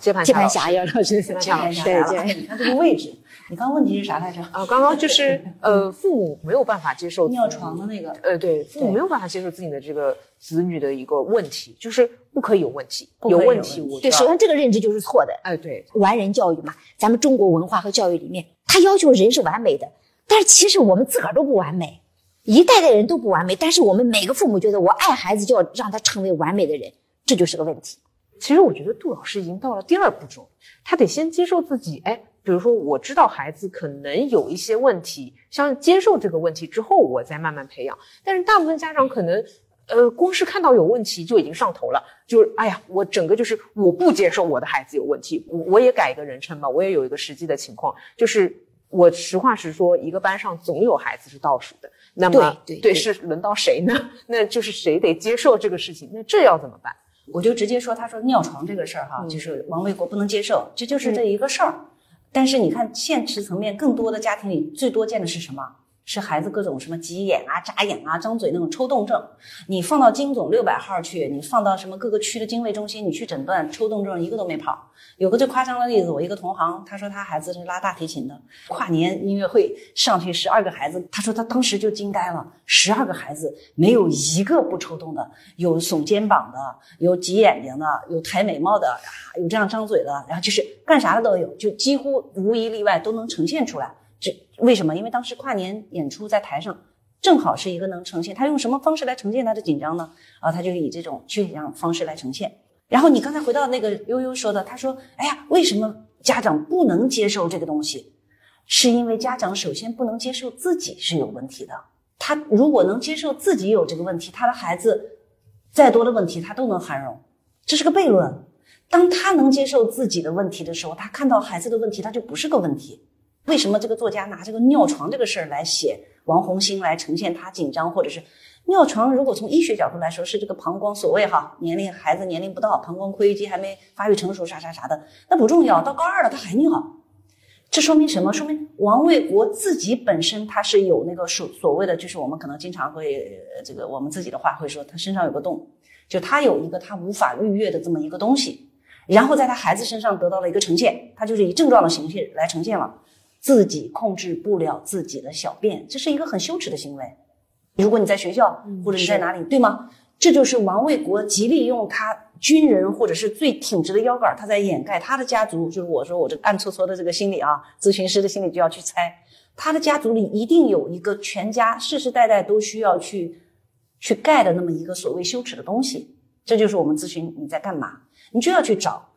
接盘接盘侠侠要老师接盘侠侠对。你看这个位置，你刚问题是啥来着？啊，刚刚就是 呃，父母没有办法接受尿床的那个，呃，对，父母没有办法接受自己的这个子女的一个问题，就是不可以有问题，有问题我对，首先这个认知就是错的。哎，对，完人教育嘛，咱们中国文化和教育里面，他要求人是完美的，但是其实我们自个儿都不完美，一代代人都不完美。但是我们每个父母觉得我爱孩子就要让他成为完美的人，这就是个问题。其实我觉得杜老师已经到了第二步骤，他得先接受自己，哎，比如说我知道孩子可能有一些问题，像接受这个问题之后，我再慢慢培养。但是大部分家长可能，呃，光是看到有问题就已经上头了，就是哎呀，我整个就是我不接受我的孩子有问题，我我也改一个人称吧，我也有一个实际的情况，就是我实话实说，一个班上总有孩子是倒数的，那么对对对是轮到谁呢？那就是谁得接受这个事情，那这要怎么办？我就直接说，他说尿床这个事儿哈，就是王卫国不能接受，这就是这一个事儿。但是你看现实层面，更多的家庭里最多见的是什么？是孩子各种什么急眼啊、眨眼啊、张嘴那种抽动症。你放到金总六百号去，你放到什么各个区的经卫中心，你去诊断抽动症一个都没跑。有个最夸张的例子，我一个同行，他说他孩子是拉大提琴的，跨年音乐会上去十二个孩子，他说他当时就惊呆了，十二个孩子没有一个不抽动的，有耸肩膀的，有挤眼睛的，有抬眉毛的，啊，有这样张嘴的，然后就是干啥的都有，就几乎无一例外都能呈现出来。这为什么？因为当时跨年演出在台上，正好是一个能呈现。他用什么方式来呈现他的紧张呢？啊，他就以这种躯体上方式来呈现。然后你刚才回到那个悠悠说的，他说：“哎呀，为什么家长不能接受这个东西？是因为家长首先不能接受自己是有问题的。他如果能接受自己有这个问题，他的孩子再多的问题他都能涵容，这是个悖论。当他能接受自己的问题的时候，他看到孩子的问题，他就不是个问题。为什么这个作家拿这个尿床这个事儿来写王红星，来呈现他紧张，或者是？”尿床如果从医学角度来说是这个膀胱所谓哈年龄孩子年龄不到膀胱括约肌还没发育成熟啥啥啥的那不重要到高二了他还尿，这说明什么？说明王卫国自己本身他是有那个所所谓的就是我们可能经常会这个我们自己的话会说他身上有个洞，就他有一个他无法逾越的这么一个东西，然后在他孩子身上得到了一个呈现，他就是以症状的形式来呈现了自己控制不了自己的小便，这是一个很羞耻的行为。如果你在学校或者你在哪里，对吗？这就是王卫国极力用他军人或者是最挺直的腰杆，他在掩盖他的家族。就是我说我这暗搓搓的这个心理啊，咨询师的心理就要去猜，他的家族里一定有一个全家世世代代都需要去去盖的那么一个所谓羞耻的东西。这就是我们咨询你在干嘛，你就要去找。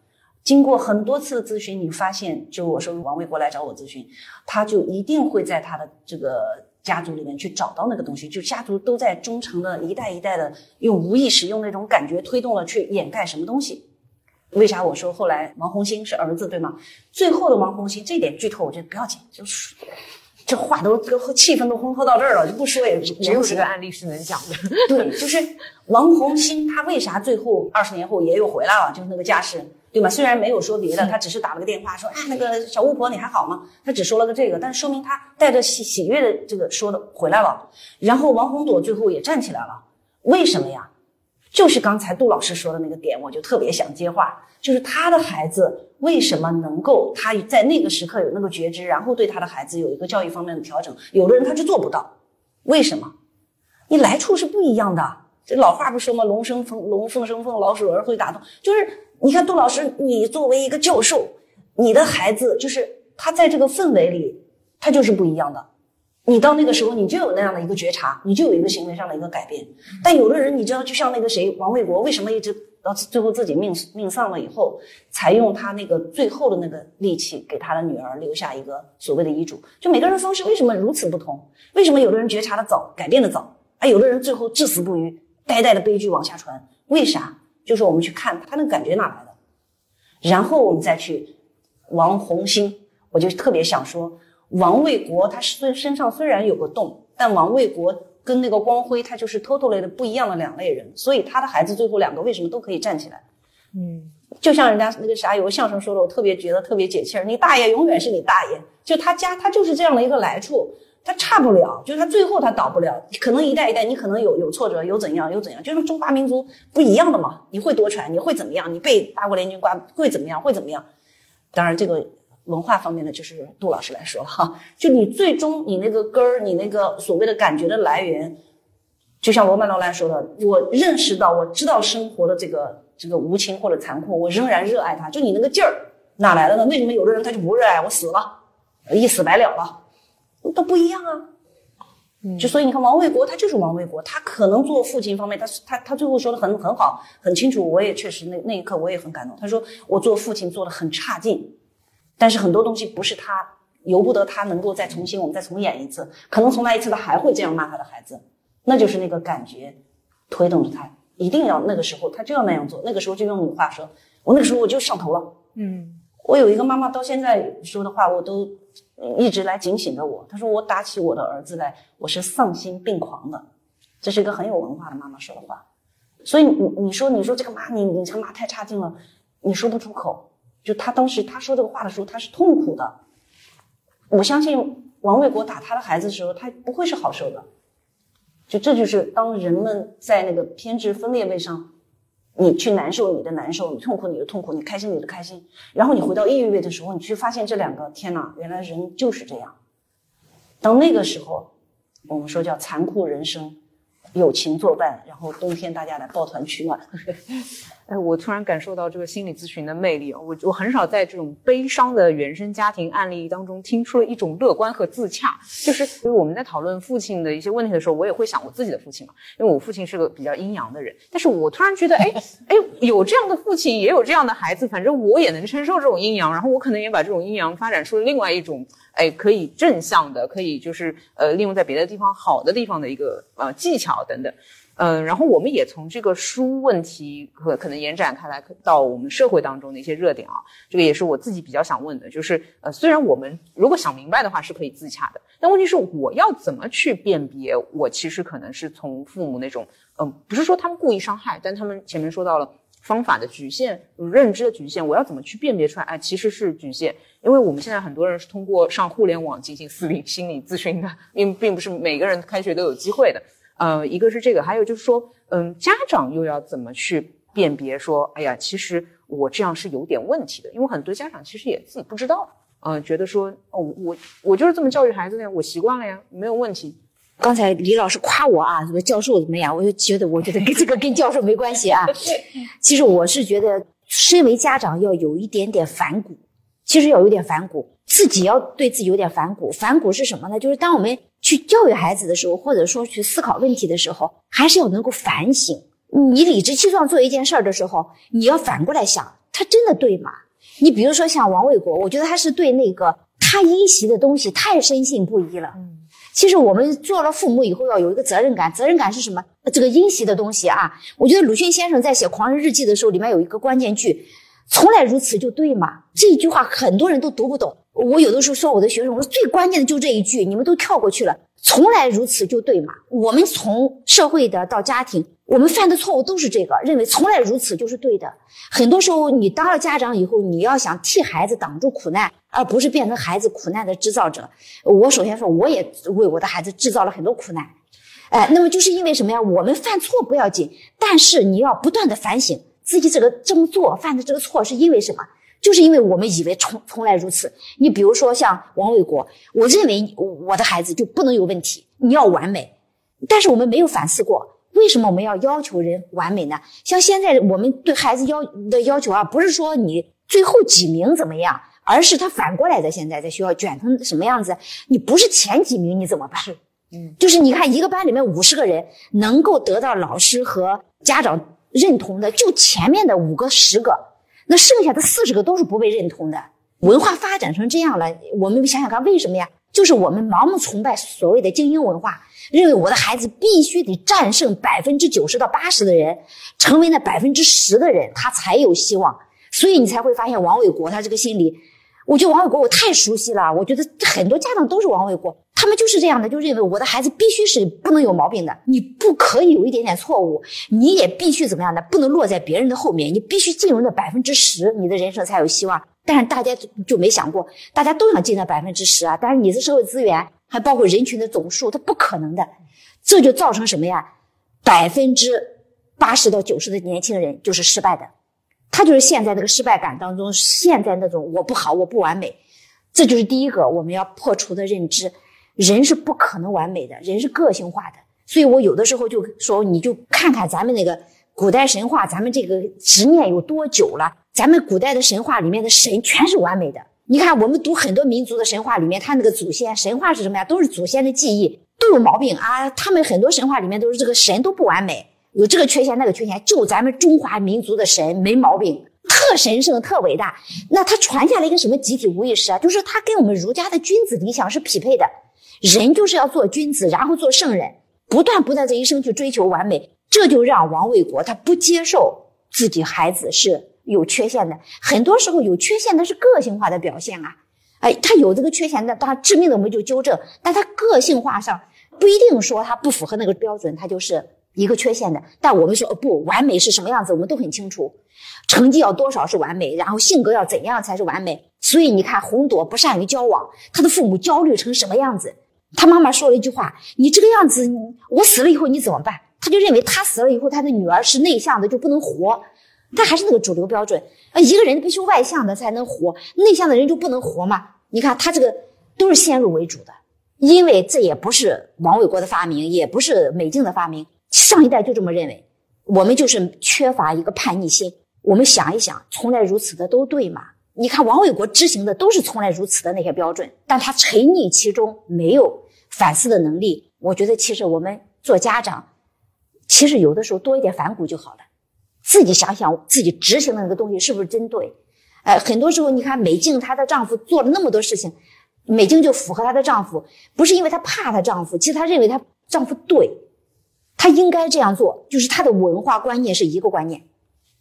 经过很多次的咨询，你发现，就我说王卫国来找我咨询，他就一定会在他的这个。家族里面去找到那个东西，就家族都在忠诚的一代一代的用无意识用那种感觉推动了去掩盖什么东西。为啥我说后来王红星是儿子对吗？最后的王红星这点剧透我觉得不要紧，就是这话都气氛都烘托到这儿了，就不说也只有这个案例是能讲的。对，就是王红星他为啥最后二十年后也又回来了？就是那个架势。对吗？虽然没有说别的，他只是打了个电话说：“哎，那个小巫婆你还好吗？”他只说了个这个，但说明他带着喜喜悦的这个说的回来了。然后王红朵最后也站起来了，为什么呀？就是刚才杜老师说的那个点，我就特别想接话，就是他的孩子为什么能够他在那个时刻有那个觉知，然后对他的孩子有一个教育方面的调整。有的人他就做不到，为什么？你来处是不一样的。这老话不说吗？龙生凤，龙凤生凤，老鼠儿会打洞，就是。你看，杜老师，你作为一个教授，你的孩子就是他在这个氛围里，他就是不一样的。你到那个时候，你就有那样的一个觉察，你就有一个行为上的一个改变。但有的人，你知道，就像那个谁，王卫国，为什么一直到最后自己命命丧了以后，才用他那个最后的那个力气给他的女儿留下一个所谓的遗嘱？就每个人方式为什么如此不同？为什么有的人觉察的早，改变的早，而有的人最后至死不渝，呆呆的悲剧往下传？为啥？就是我们去看他那个感觉哪来的，然后我们再去王洪兴，我就特别想说，王卫国他身身上虽然有个洞，但王卫国跟那个光辉他就是 totally 的不一样的两类人，所以他的孩子最后两个为什么都可以站起来？嗯，就像人家那个啥有个相声说的，我特别觉得特别解气儿，你大爷永远是你大爷，就他家他就是这样的一个来处。他差不了，就是他最后他倒不了，可能一代一代，你可能有有挫折，有怎样，有怎样，就是中华民族不一样的嘛。你会夺权，你会怎么样？你被八国联军刮会怎么样？会怎么样？当然，这个文化方面的就是杜老师来说了哈。就你最终你那个根儿，你那个所谓的感觉的来源，就像罗曼罗兰说的，我认识到，我知道生活的这个这个无情或者残酷，我仍然热爱它。就你那个劲儿哪来的呢？为什么有的人他就不热爱？我死了，一死百了了。都不一样啊，就所以你看王卫国，他就是王卫国，他可能做父亲方面，他他他最后说的很很好，很清楚。我也确实那那一刻我也很感动。他说我做父亲做的很差劲，但是很多东西不是他由不得他能够再重新，我们再重演一次，可能重来一次他还会这样骂他的孩子，那就是那个感觉推动着他一定要那个时候他就要那样做，那个时候就用你话说，我那个时候我就上头了。嗯，我有一个妈妈到现在说的话我都。一直来警醒着我。他说：“我打起我的儿子来，我是丧心病狂的。”这是一个很有文化的妈妈说的话。所以你你说你说这个妈你你这个妈太差劲了，你说不出口。就他当时他说这个话的时候，他是痛苦的。我相信王卫国打他的孩子的时候，他不会是好受的。就这就是当人们在那个偏执分裂位上。你去难受你的难受，你痛苦你的痛苦，你开心你的开心，然后你回到抑郁位的时候，你去发现这两个，天哪，原来人就是这样。当那个时候，我们说叫残酷人生，友情作伴，然后冬天大家来抱团取暖。哎，我突然感受到这个心理咨询的魅力！我我很少在这种悲伤的原生家庭案例当中听出了一种乐观和自洽。就是我们在讨论父亲的一些问题的时候，我也会想我自己的父亲嘛，因为我父亲是个比较阴阳的人。但是我突然觉得，哎哎，有这样的父亲，也有这样的孩子，反正我也能承受这种阴阳，然后我可能也把这种阴阳发展出了另外一种，哎，可以正向的，可以就是呃利用在别的地方好的地方的一个呃技巧等等。嗯，然后我们也从这个书问题可可能延展开来到我们社会当中的一些热点啊，这个也是我自己比较想问的，就是呃，虽然我们如果想明白的话是可以自洽的，但问题是我要怎么去辨别？我其实可能是从父母那种，嗯，不是说他们故意伤害，但他们前面说到了方法的局限、认知的局限，我要怎么去辨别出来？哎，其实是局限，因为我们现在很多人是通过上互联网进行私领心理咨询的，并并不是每个人开学都有机会的。呃，一个是这个，还有就是说，嗯，家长又要怎么去辨别说，哎呀，其实我这样是有点问题的，因为很多家长其实也自己不知道，嗯，觉得说，哦，我我就是这么教育孩子的呀，我习惯了呀，没有问题。刚才李老师夸我啊，什么教授怎么样，我就觉得，我觉得跟这个跟教授没关系啊。其实我是觉得，身为家长要有一点点反骨，其实要有点反骨，自己要对自己有点反骨。反骨是什么呢？就是当我们。去教育孩子的时候，或者说去思考问题的时候，还是要能够反省。你理直气壮做一件事儿的时候，你要反过来想，他真的对吗？你比如说像王卫国，我觉得他是对那个他因袭的东西太深信不疑了。嗯，其实我们做了父母以后要有一个责任感，责任感是什么？这个因袭的东西啊，我觉得鲁迅先生在写《狂人日记》的时候，里面有一个关键句：“从来如此就对吗？”这句话很多人都读不懂。我有的时候说我的学生，我说最关键的就这一句，你们都跳过去了。从来如此就对吗？我们从社会的到家庭，我们犯的错误都是这个，认为从来如此就是对的。很多时候，你当了家长以后，你要想替孩子挡住苦难，而不是变成孩子苦难的制造者。我首先说，我也为我的孩子制造了很多苦难。哎，那么就是因为什么呀？我们犯错不要紧，但是你要不断的反省自己这个这么做犯的这个错是因为什么。就是因为我们以为从从来如此。你比如说像王卫国，我认为我的孩子就不能有问题，你要完美。但是我们没有反思过，为什么我们要要求人完美呢？像现在我们对孩子要的要求啊，不是说你最后几名怎么样，而是他反过来的。现在在学校卷成什么样子？你不是前几名，你怎么办？是，嗯，就是你看一个班里面五十个人，能够得到老师和家长认同的，就前面的五个、十个。那剩下的四十个都是不被认同的。文化发展成这样了，我们想想看，为什么呀？就是我们盲目崇拜所谓的精英文化，认为我的孩子必须得战胜百分之九十到八十的人，成为那百分之十的人，他才有希望。所以你才会发现王伟国他这个心理。我觉得王伟国我太熟悉了，我觉得很多家长都是王伟国，他们就是这样的，就认为我的孩子必须是不能有毛病的，你不可以有一点点错误，你也必须怎么样的，不能落在别人的后面，你必须进入那百分之十，你的人生才有希望。但是大家就没想过，大家都想进那百分之十啊，但是你的社会资源还包括人群的总数，它不可能的，这就造成什么呀？百分之八十到九十的年轻人就是失败的。他就是陷在那个失败感当中，陷在那种我不好，我不完美，这就是第一个我们要破除的认知。人是不可能完美的，人是个性化的。所以我有的时候就说，你就看看咱们那个古代神话，咱们这个执念有多久了？咱们古代的神话里面的神全是完美的。你看，我们读很多民族的神话里面，他那个祖先神话是什么呀？都是祖先的记忆都有毛病啊。他们很多神话里面都是这个神都不完美。有这个缺陷，那个缺陷，就咱们中华民族的神没毛病，特神圣，特伟大。那他传下来一个什么集体无意识啊？就是他跟我们儒家的君子理想是匹配的。人就是要做君子，然后做圣人，不断不断这一生去追求完美。这就让王卫国他不接受自己孩子是有缺陷的。很多时候有缺陷的是个性化的表现啊。哎，他有这个缺陷，那他致命的我们就纠正。但他个性化上不一定说他不符合那个标准，他就是。一个缺陷的，但我们说不完美是什么样子，我们都很清楚。成绩要多少是完美，然后性格要怎样才是完美。所以你看，红朵不善于交往，他的父母焦虑成什么样子？他妈妈说了一句话：“你这个样子，我死了以后你怎么办？”他就认为他死了以后，他的女儿是内向的就不能活。他还是那个主流标准啊，一个人必须外向的才能活，内向的人就不能活吗？你看他这个都是先入为主的，因为这也不是王伟国的发明，也不是美静的发明。上一代就这么认为，我们就是缺乏一个叛逆心。我们想一想，从来如此的都对吗？你看王卫国执行的都是从来如此的那些标准，但他沉溺其中，没有反思的能力。我觉得其实我们做家长，其实有的时候多一点反骨就好了，自己想想自己执行的那个东西是不是真对。呃，很多时候你看美静她的丈夫做了那么多事情，美静就符合她的丈夫，不是因为她怕她丈夫，其实她认为她丈夫对，他应该这样做，就是他的文化观念是一个观念。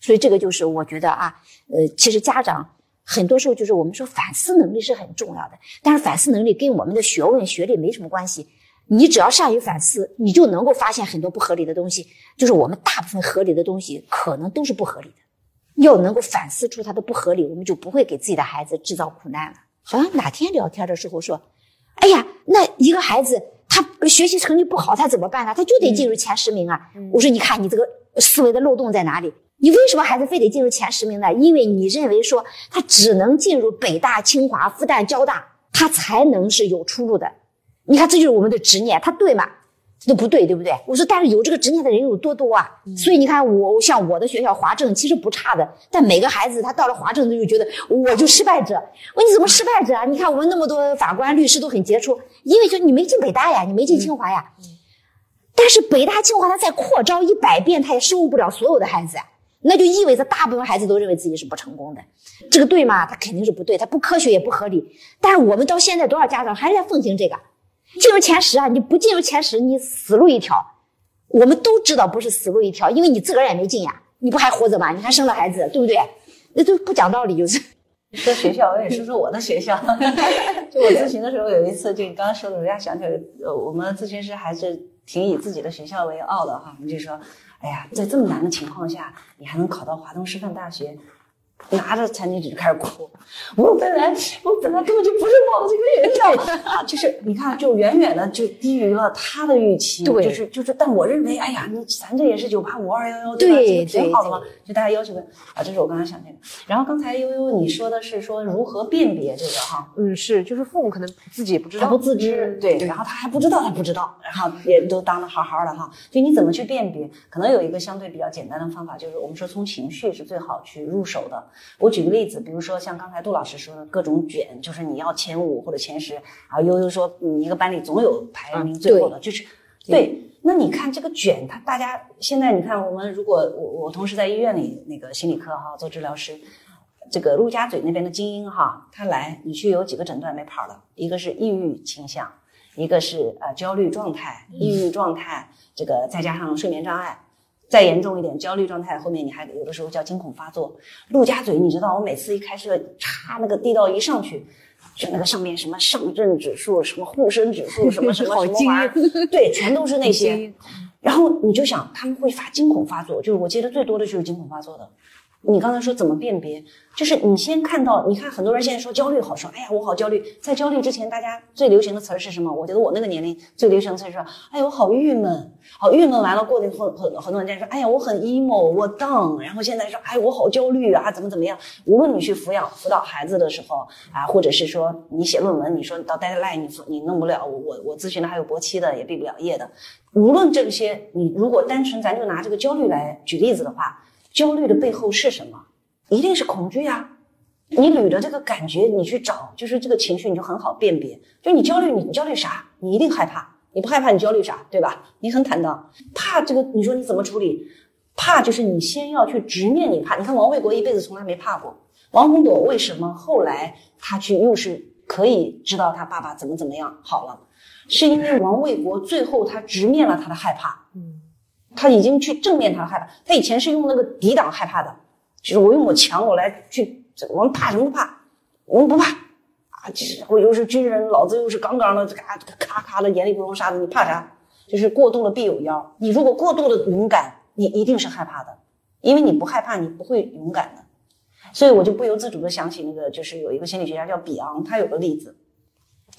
所以这个就是我觉得啊，呃，其实家长。很多时候就是我们说反思能力是很重要的，但是反思能力跟我们的学问学历没什么关系。你只要善于反思，你就能够发现很多不合理的东西。就是我们大部分合理的东西可能都是不合理的。要能够反思出它的不合理，我们就不会给自己的孩子制造苦难了。好像哪天聊天的时候说，哎呀，那一个孩子他学习成绩不好，他怎么办呢？他就得进入前十名啊。我说，你看你这个思维的漏洞在哪里？你为什么孩子非得进入前十名呢？因为你认为说他只能进入北大、清华、复旦、交大，他才能是有出路的。你看，这就是我们的执念，他对吗？这都不对，对不对？我说，但是有这个执念的人有多多啊？所以你看，我像我的学校华政其实不差的，但每个孩子他到了华政，他就觉得我就失败者。我说你怎么失败者啊？你看我们那么多法官、律师都很杰出，因为就你没进北大呀，你没进清华呀。但是北大、清华他再扩招一百遍，他也收不了所有的孩子。那就意味着大部分孩子都认为自己是不成功的，这个对吗？他肯定是不对，他不科学也不合理。但是我们到现在多少家长还是在奉行这个，进入前十啊！你不进入前十，你死路一条。我们都知道不是死路一条，因为你自个儿也没进呀，你不还活着吗？你还生了孩子，对不对？那都不讲道理，就是。说学校，我也说说我的学校。就我咨询的时候，有一次，就你刚刚说的，人家想起来，呃，我们咨询师还是挺以自己的学校为傲的哈。我们就说。哎呀，在这么难的情况下，你还能考到华东师范大学？拿着餐巾纸就开始哭。我本来我本来根本就不是报这个学校啊，就是你看，就远远的就低于了他的预期。对，就是就是，但我认为，哎呀，你咱这也是九八五二幺幺，对吧？挺好的嘛？就大家要求的啊，这是我刚才想那个。然后刚才悠悠你说的是说如何辨别这个哈？嗯，是，就是父母可能自己也不知道，他不自知，对，然后他还不知道，他不知道，然后也都当的好好的哈。就你怎么去辨别？可能有一个相对比较简单的方法，就是我们说从情绪是最好去入手的。我举个例子，比如说像刚才杜老师说的各种卷，就是你要前五或者前十，然后悠悠说你一个班里总有排名最后的，就是对。那你看这个卷，他大家现在你看我们如果我我同时在医院里那个心理科哈做治疗师，这个陆家嘴那边的精英哈，他来你去有几个诊断没跑的，一个是抑郁倾向，一个是呃焦虑状态，抑郁状态，这个再加上睡眠障碍。再严重一点，焦虑状态后面你还有的时候叫惊恐发作。陆家嘴，你知道我每次一开车插那个地道一上去，就那个上面什么上证指数、什么沪深指数、什么什么 什么玩意儿，对，全都是那些。然后你就想他们会发惊恐发作，就是我接的最多的就是惊恐发作的。你刚才说怎么辨别？就是你先看到，你看很多人现在说焦虑好说，哎呀我好焦虑。在焦虑之前，大家最流行的词儿是什么？我觉得我那个年龄最流行的词儿是，哎呀我好郁闷，好郁闷。完了过了很很很多人在说，哎呀我很 emo，我 down。然后现在说，哎我好焦虑啊，怎么怎么样？无论你去抚养辅导孩子的时候啊，或者是说你写论文，你说到 deadline 你你弄不了，我我我咨询的还有博期的，也毕不了业的。无论这些，你如果单纯咱就拿这个焦虑来举例子的话。焦虑的背后是什么？一定是恐惧呀！你捋着这个感觉，你去找，就是这个情绪，你就很好辨别。就你焦虑，你焦虑啥？你一定害怕。你不害怕，你焦虑啥？对吧？你很坦荡，怕这个，你说你怎么处理？怕就是你先要去直面你怕。你看王卫国一辈子从来没怕过。王洪朵为什么后来他去又是可以知道他爸爸怎么怎么样好了？是因为王卫国最后他直面了他的害怕。嗯。他已经去正面他害怕，他以前是用那个抵挡害怕的，就是我用我强我来去，我们怕什么不怕，我们不怕啊！就是我又是军人，老子又是杠杠的，咔咔咔的，眼里不容沙子，你怕啥？就是过度了必有妖。你如果过度的勇敢，你一定是害怕的，因为你不害怕，你不会勇敢的。所以我就不由自主的想起那个，就是有一个心理学家叫比昂，他有个例子，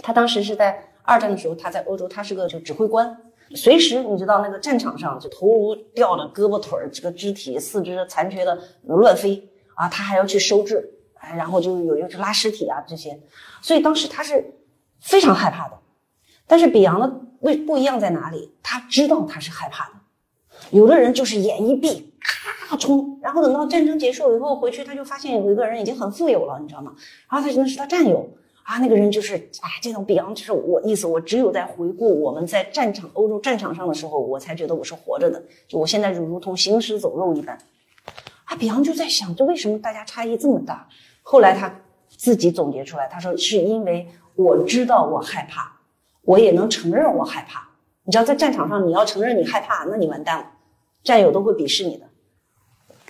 他当时是在二战的时候，他在欧洲，他是个就指挥官。随时你知道那个战场上就头颅掉的胳膊腿儿这个肢体四肢残缺的乱飞啊，他还要去收治，哎然后就有又是拉尸体啊这些，所以当时他是非常害怕的。但是比昂的为不一样在哪里？他知道他是害怕的，有的人就是眼一闭，咔冲，然后等到战争结束以后回去，他就发现有一个人已经很富有了，你知道吗？然后他真的是他战友啊，那个人就是啊，这种比昂就是我意思，我只有在回顾我们在战场欧洲战场上的时候，我才觉得我是活着的，就我现在就如同行尸走肉一般。啊，比昂就在想，这为什么大家差异这么大？后来他自己总结出来，他说是因为我知道我害怕，我也能承认我害怕。你知道，在战场上你要承认你害怕，那你完蛋了，战友都会鄙视你的。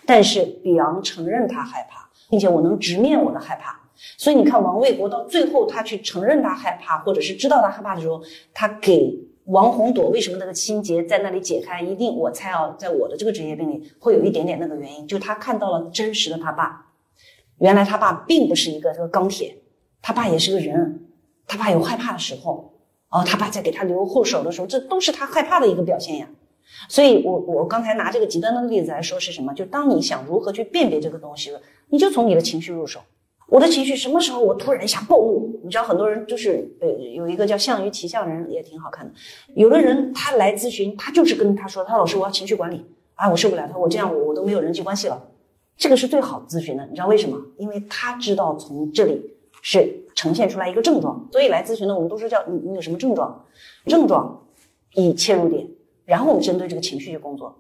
但是比昂承认他害怕，并且我能直面我的害怕。所以你看，王卫国到最后他去承认他害怕，或者是知道他害怕的时候，他给王红朵为什么那个心结在那里解开？一定我猜啊，在我的这个职业病里会有一点点那个原因，就他看到了真实的他爸。原来他爸并不是一个这个钢铁，他爸也是个人，他爸有害怕的时候。哦，他爸在给他留后手的时候，这都是他害怕的一个表现呀。所以，我我刚才拿这个极端的例子来说是什么？就当你想如何去辨别这个东西了，你就从你的情绪入手。我的情绪什么时候我突然一下暴怒？你知道很多人就是呃，有一个叫项羽骑象人也挺好看的。有的人他来咨询，他就是跟他说，他老师我要情绪管理啊，我受不了他，我这样我我都没有人际关系了。这个是最好的咨询的，你知道为什么？因为他知道从这里是呈现出来一个症状，所以来咨询的我们都是叫你你有什么症状？症状以切入点。然后我们针对这个情绪去工作，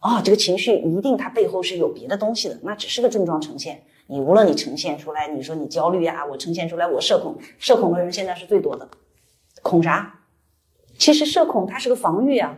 哦，这个情绪一定它背后是有别的东西的，那只是个症状呈现。你无论你呈现出来，你说你焦虑呀，我呈现出来我社恐，社恐的人现在是最多的，恐啥？其实社恐它是个防御啊。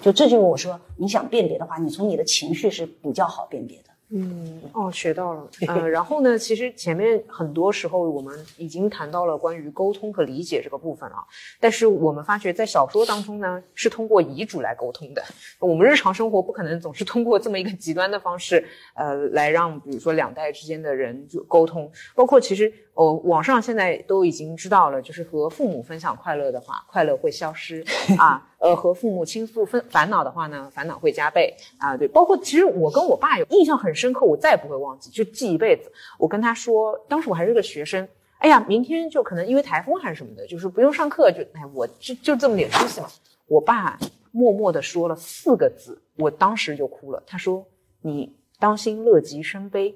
就这就是我说，你想辨别的话，你从你的情绪是比较好辨别的。嗯，哦，学到了。呃，然后呢，其实前面很多时候我们已经谈到了关于沟通和理解这个部分啊，但是我们发觉在小说当中呢，是通过遗嘱来沟通的。我们日常生活不可能总是通过这么一个极端的方式，呃，来让比如说两代之间的人就沟通。包括其实，哦，网上现在都已经知道了，就是和父母分享快乐的话，快乐会消失 啊。呃，和父母倾诉分烦恼的话呢，烦恼会加倍啊。对，包括其实我跟我爸有印象很深刻，我再也不会忘记，就记一辈子。我跟他说，当时我还是个学生，哎呀，明天就可能因为台风还是什么的，就是不用上课，就哎，我就就这么点出息嘛。我爸默默地说了四个字，我当时就哭了。他说：“你当心乐极生悲。”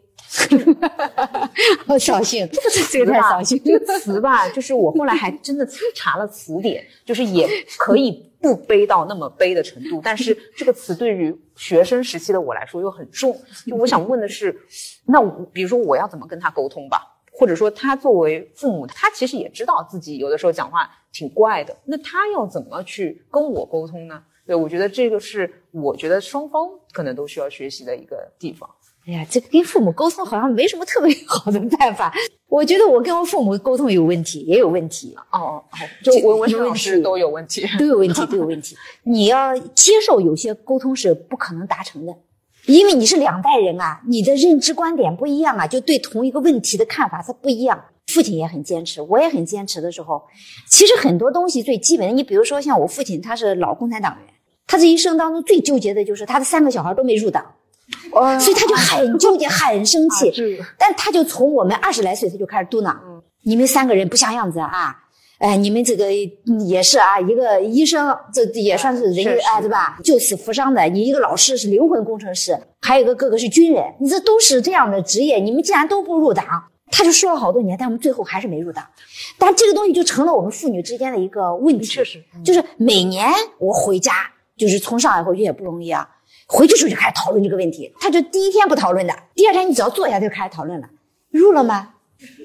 好扫兴，这个太扫兴。这个词吧，就是我后来还真的查了词典，就是也可以。不悲到那么悲的程度，但是这个词对于学生时期的我来说又很重。就我想问的是，那比如说我要怎么跟他沟通吧？或者说他作为父母，他其实也知道自己有的时候讲话挺怪的，那他要怎么去跟我沟通呢？对，我觉得这个是我觉得双方可能都需要学习的一个地方。哎呀，这个跟父母沟通好像没什么特别 好的办法。我觉得我跟我父母沟通有问题，也有问题。哦哦，就文文老师都有问题，都有问题，都有问题。你要接受有些沟通是不可能达成的，因为你是两代人啊，你的认知观点不一样啊，就对同一个问题的看法它不一样。父亲也很坚持，我也很坚持的时候，其实很多东西最基本的，你比如说像我父亲，他是老共产党员，他这一生当中最纠结的就是他的三个小孩都没入党。哦所以他就很纠结，很生气。但他就从我们二十来岁他就开始嘟囔：“你们三个人不像样子啊！哎，你们这个也是啊，一个医生，这也算是人啊，对吧？救死扶伤的。你一个老师是灵魂工程师，还有一个哥哥是军人，你这都是这样的职业，你们竟然都不入党。”他就说了好多年，但我们最后还是没入党。但这个东西就成了我们父女之间的一个问题。确实，就是每年我回家，就是从上海回去也不容易啊。回去时候就开始讨论这个问题，他就第一天不讨论的，第二天你只要坐下就开始讨论了。入了吗？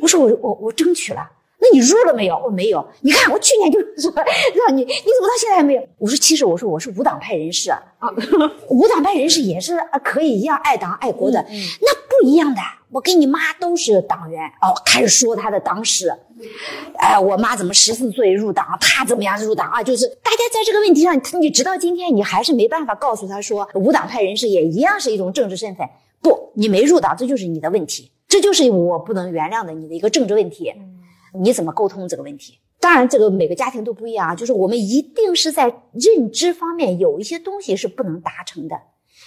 我说我我我争取了。那你入了没有？我没有。你看我去年就说让你，你怎么到现在还没有？我说其实我说我是无党派人士啊，无党派人士也是可以一样爱党爱国的，那不一样的。我跟你妈都是党员哦，开始说他的党史。哎，我妈怎么十四岁入党，他怎么样入党啊？就是大家在这个问题上，你直到今天你还是没办法告诉他说，无党派人士也一样是一种政治身份。不，你没入党，这就是你的问题，这就是我不能原谅的你的一个政治问题。你怎么沟通这个问题？当然，这个每个家庭都不一样啊。就是我们一定是在认知方面有一些东西是不能达成的，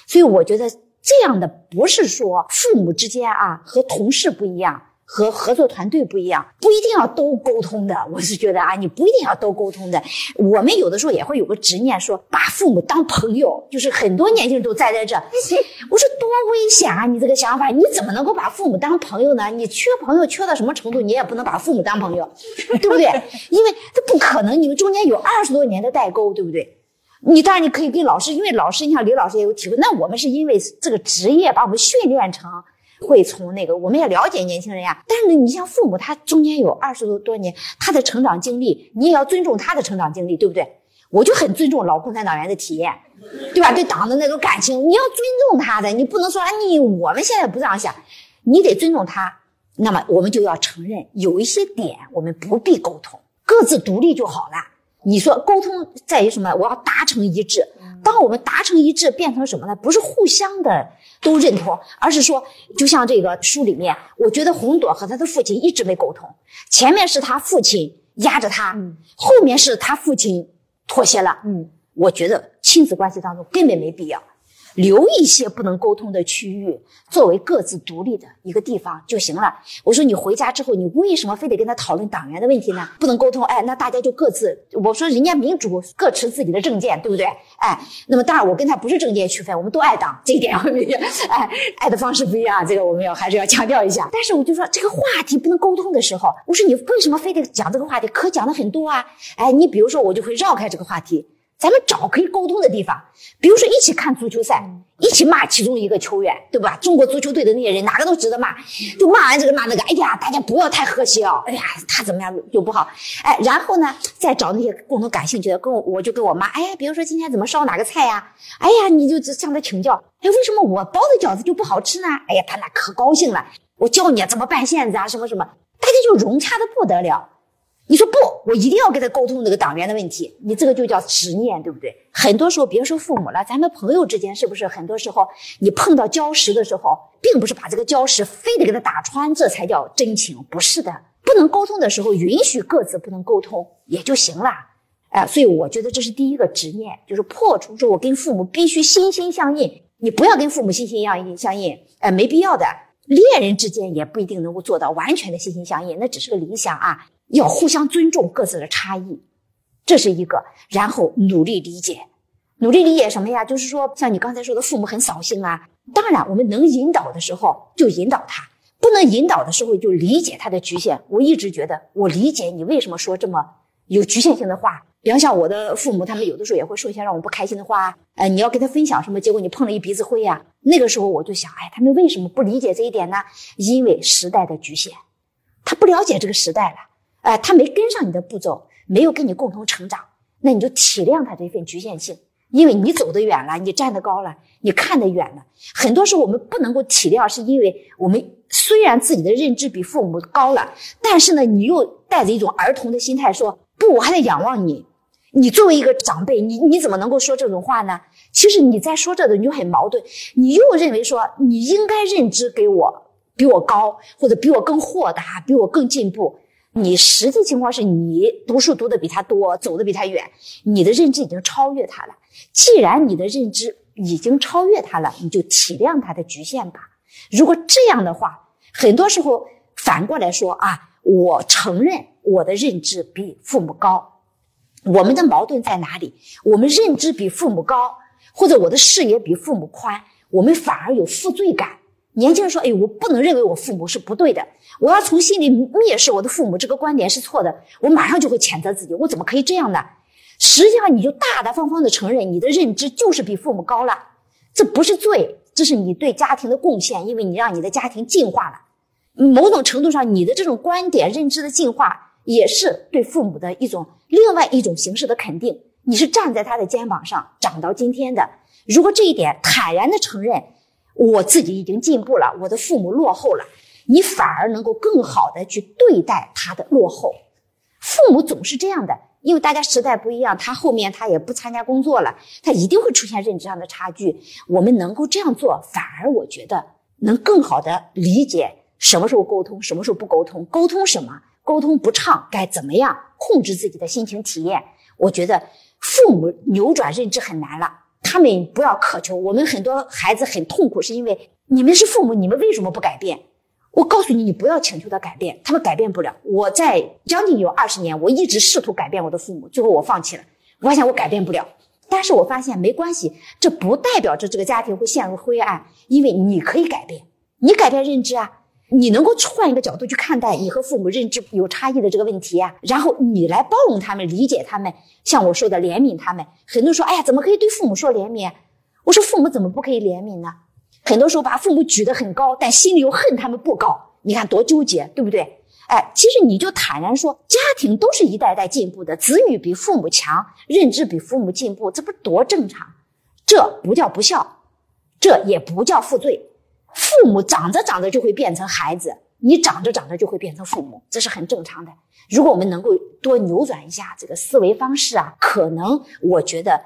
所以我觉得这样的不是说父母之间啊和同事不一样。和合作团队不一样，不一定要都沟通的。我是觉得啊，你不一定要都沟通的。我们有的时候也会有个执念，说把父母当朋友，就是很多年轻人都栽在这。我说多危险啊！你这个想法，你怎么能够把父母当朋友呢？你缺朋友缺到什么程度，你也不能把父母当朋友，对不对？因为这不可能，你们中间有二十多年的代沟，对不对？你当然你可以跟老师，因为老师，你像李老师也有体会。那我们是因为这个职业把我们训练成会从那个，我们也了解年轻人呀。但是你像父母，他中间有二十多多年他的成长经历，你也要尊重他的成长经历，对不对？我就很尊重老共产党员的体验，对吧？对党的那种感情，你要尊重他的，你不能说啊，你我们现在不这样想，你得尊重他。那么我们就要承认有一些点我们不必沟通，各自独立就好了。你说沟通在于什么？我要达成一致。当我们达成一致，变成什么呢？不是互相的都认同，而是说，就像这个书里面，我觉得红朵和他的父亲一直没沟通。前面是他父亲压着他，后面是他父亲妥协了。嗯，我觉得亲子关系当中根本没必要。留一些不能沟通的区域，作为各自独立的一个地方就行了。我说你回家之后，你为什么非得跟他讨论党员的问题呢？不能沟通，哎，那大家就各自。我说人家民主，各持自己的政见，对不对？哎，那么当然我跟他不是政见区分，我们都爱党，这一点我们哎爱的方式不一样，这个我们要还是要强调一下。但是我就说这个话题不能沟通的时候，我说你为什么非得讲这个话题？可讲的很多啊。哎，你比如说我就会绕开这个话题。咱们找可以沟通的地方，比如说一起看足球赛，一起骂其中一个球员，对吧？中国足球队的那些人哪个都值得骂，就骂完这个骂那个。哎呀，大家不要太和谐哦。哎呀，他怎么样就不好。哎，然后呢，再找那些共同感兴趣的，跟我我就跟我妈，哎，比如说今天怎么烧哪个菜呀？哎呀，你就向他请教。哎，为什么我包的饺子就不好吃呢？哎呀，他那可高兴了。我教你怎么拌馅子啊，什么什么，大家就融洽的不得了。你说不，我一定要跟他沟通这个党员的问题。你这个就叫执念，对不对？很多时候，别说父母了，咱们朋友之间是不是？很多时候，你碰到礁石的时候，并不是把这个礁石非得给他打穿，这才叫真情。不是的，不能沟通的时候，允许各自不能沟通也就行了。哎，所以我觉得这是第一个执念，就是破除说我跟父母必须心心相印。你不要跟父母心心相印，相印，哎，没必要的。恋人之间也不一定能够做到完全的心心相印，那只是个理想啊。要互相尊重各自的差异，这是一个。然后努力理解，努力理解什么呀？就是说，像你刚才说的，父母很扫兴啊。当然，我们能引导的时候就引导他，不能引导的时候就理解他的局限。我一直觉得，我理解你为什么说这么有局限性的话。比方像我的父母，他们有的时候也会说一些让我不开心的话。呃，你要跟他分享什么，结果你碰了一鼻子灰呀。那个时候我就想，哎，他们为什么不理解这一点呢？因为时代的局限，他不了解这个时代了。哎，他没跟上你的步骤，没有跟你共同成长，那你就体谅他这份局限性，因为你走得远了，你站得高了，你看得远了。很多时候我们不能够体谅，是因为我们虽然自己的认知比父母高了，但是呢，你又带着一种儿童的心态说：“不，我还得仰望你。”你作为一个长辈，你你怎么能够说这种话呢？其实你在说这个，你就很矛盾。你又认为说你应该认知给我比我高，或者比我更豁达，比我更进步。你实际情况是你读书读的比他多，走的比他远，你的认知已经超越他了。既然你的认知已经超越他了，你就体谅他的局限吧。如果这样的话，很多时候反过来说啊，我承认我的认知比父母高，我们的矛盾在哪里？我们认知比父母高，或者我的视野比父母宽，我们反而有负罪感。年轻人说：“哎，我不能认为我父母是不对的，我要从心里蔑视我的父母，这个观点是错的。我马上就会谴责自己，我怎么可以这样呢？实际上，你就大大方方的承认你的认知就是比父母高了，这不是罪，这是你对家庭的贡献，因为你让你的家庭进化了。某种程度上，你的这种观点认知的进化，也是对父母的一种另外一种形式的肯定。你是站在他的肩膀上长到今天的。如果这一点坦然的承认。”我自己已经进步了，我的父母落后了，你反而能够更好的去对待他的落后。父母总是这样的，因为大家时代不一样，他后面他也不参加工作了，他一定会出现认知上的差距。我们能够这样做，反而我觉得能更好的理解什么时候沟通，什么时候不沟通，沟通什么，沟通不畅该怎么样控制自己的心情体验。我觉得父母扭转认知很难了。他们不要渴求，我们很多孩子很痛苦，是因为你们是父母，你们为什么不改变？我告诉你，你不要请求他改变，他们改变不了。我在将近有二十年，我一直试图改变我的父母，最后我放弃了。我发现我改变不了，但是我发现没关系，这不代表着这个家庭会陷入灰暗，因为你可以改变，你改变认知啊，你能够换一个角度去看待你和父母认知有差异的这个问题啊，然后你来包容他们，理解他们，像我说的怜悯他们。很多人说，哎呀，怎么可以对父母说怜悯？我说父母怎么不可以怜悯呢？很多时候把父母举得很高，但心里又恨他们不高，你看多纠结，对不对？哎，其实你就坦然说，家庭都是一代代进步的，子女比父母强，认知比父母进步，这不是多正常？这不叫不孝，这也不叫负罪。父母长着长着就会变成孩子，你长着长着就会变成父母，这是很正常的。如果我们能够多扭转一下这个思维方式啊，可能我觉得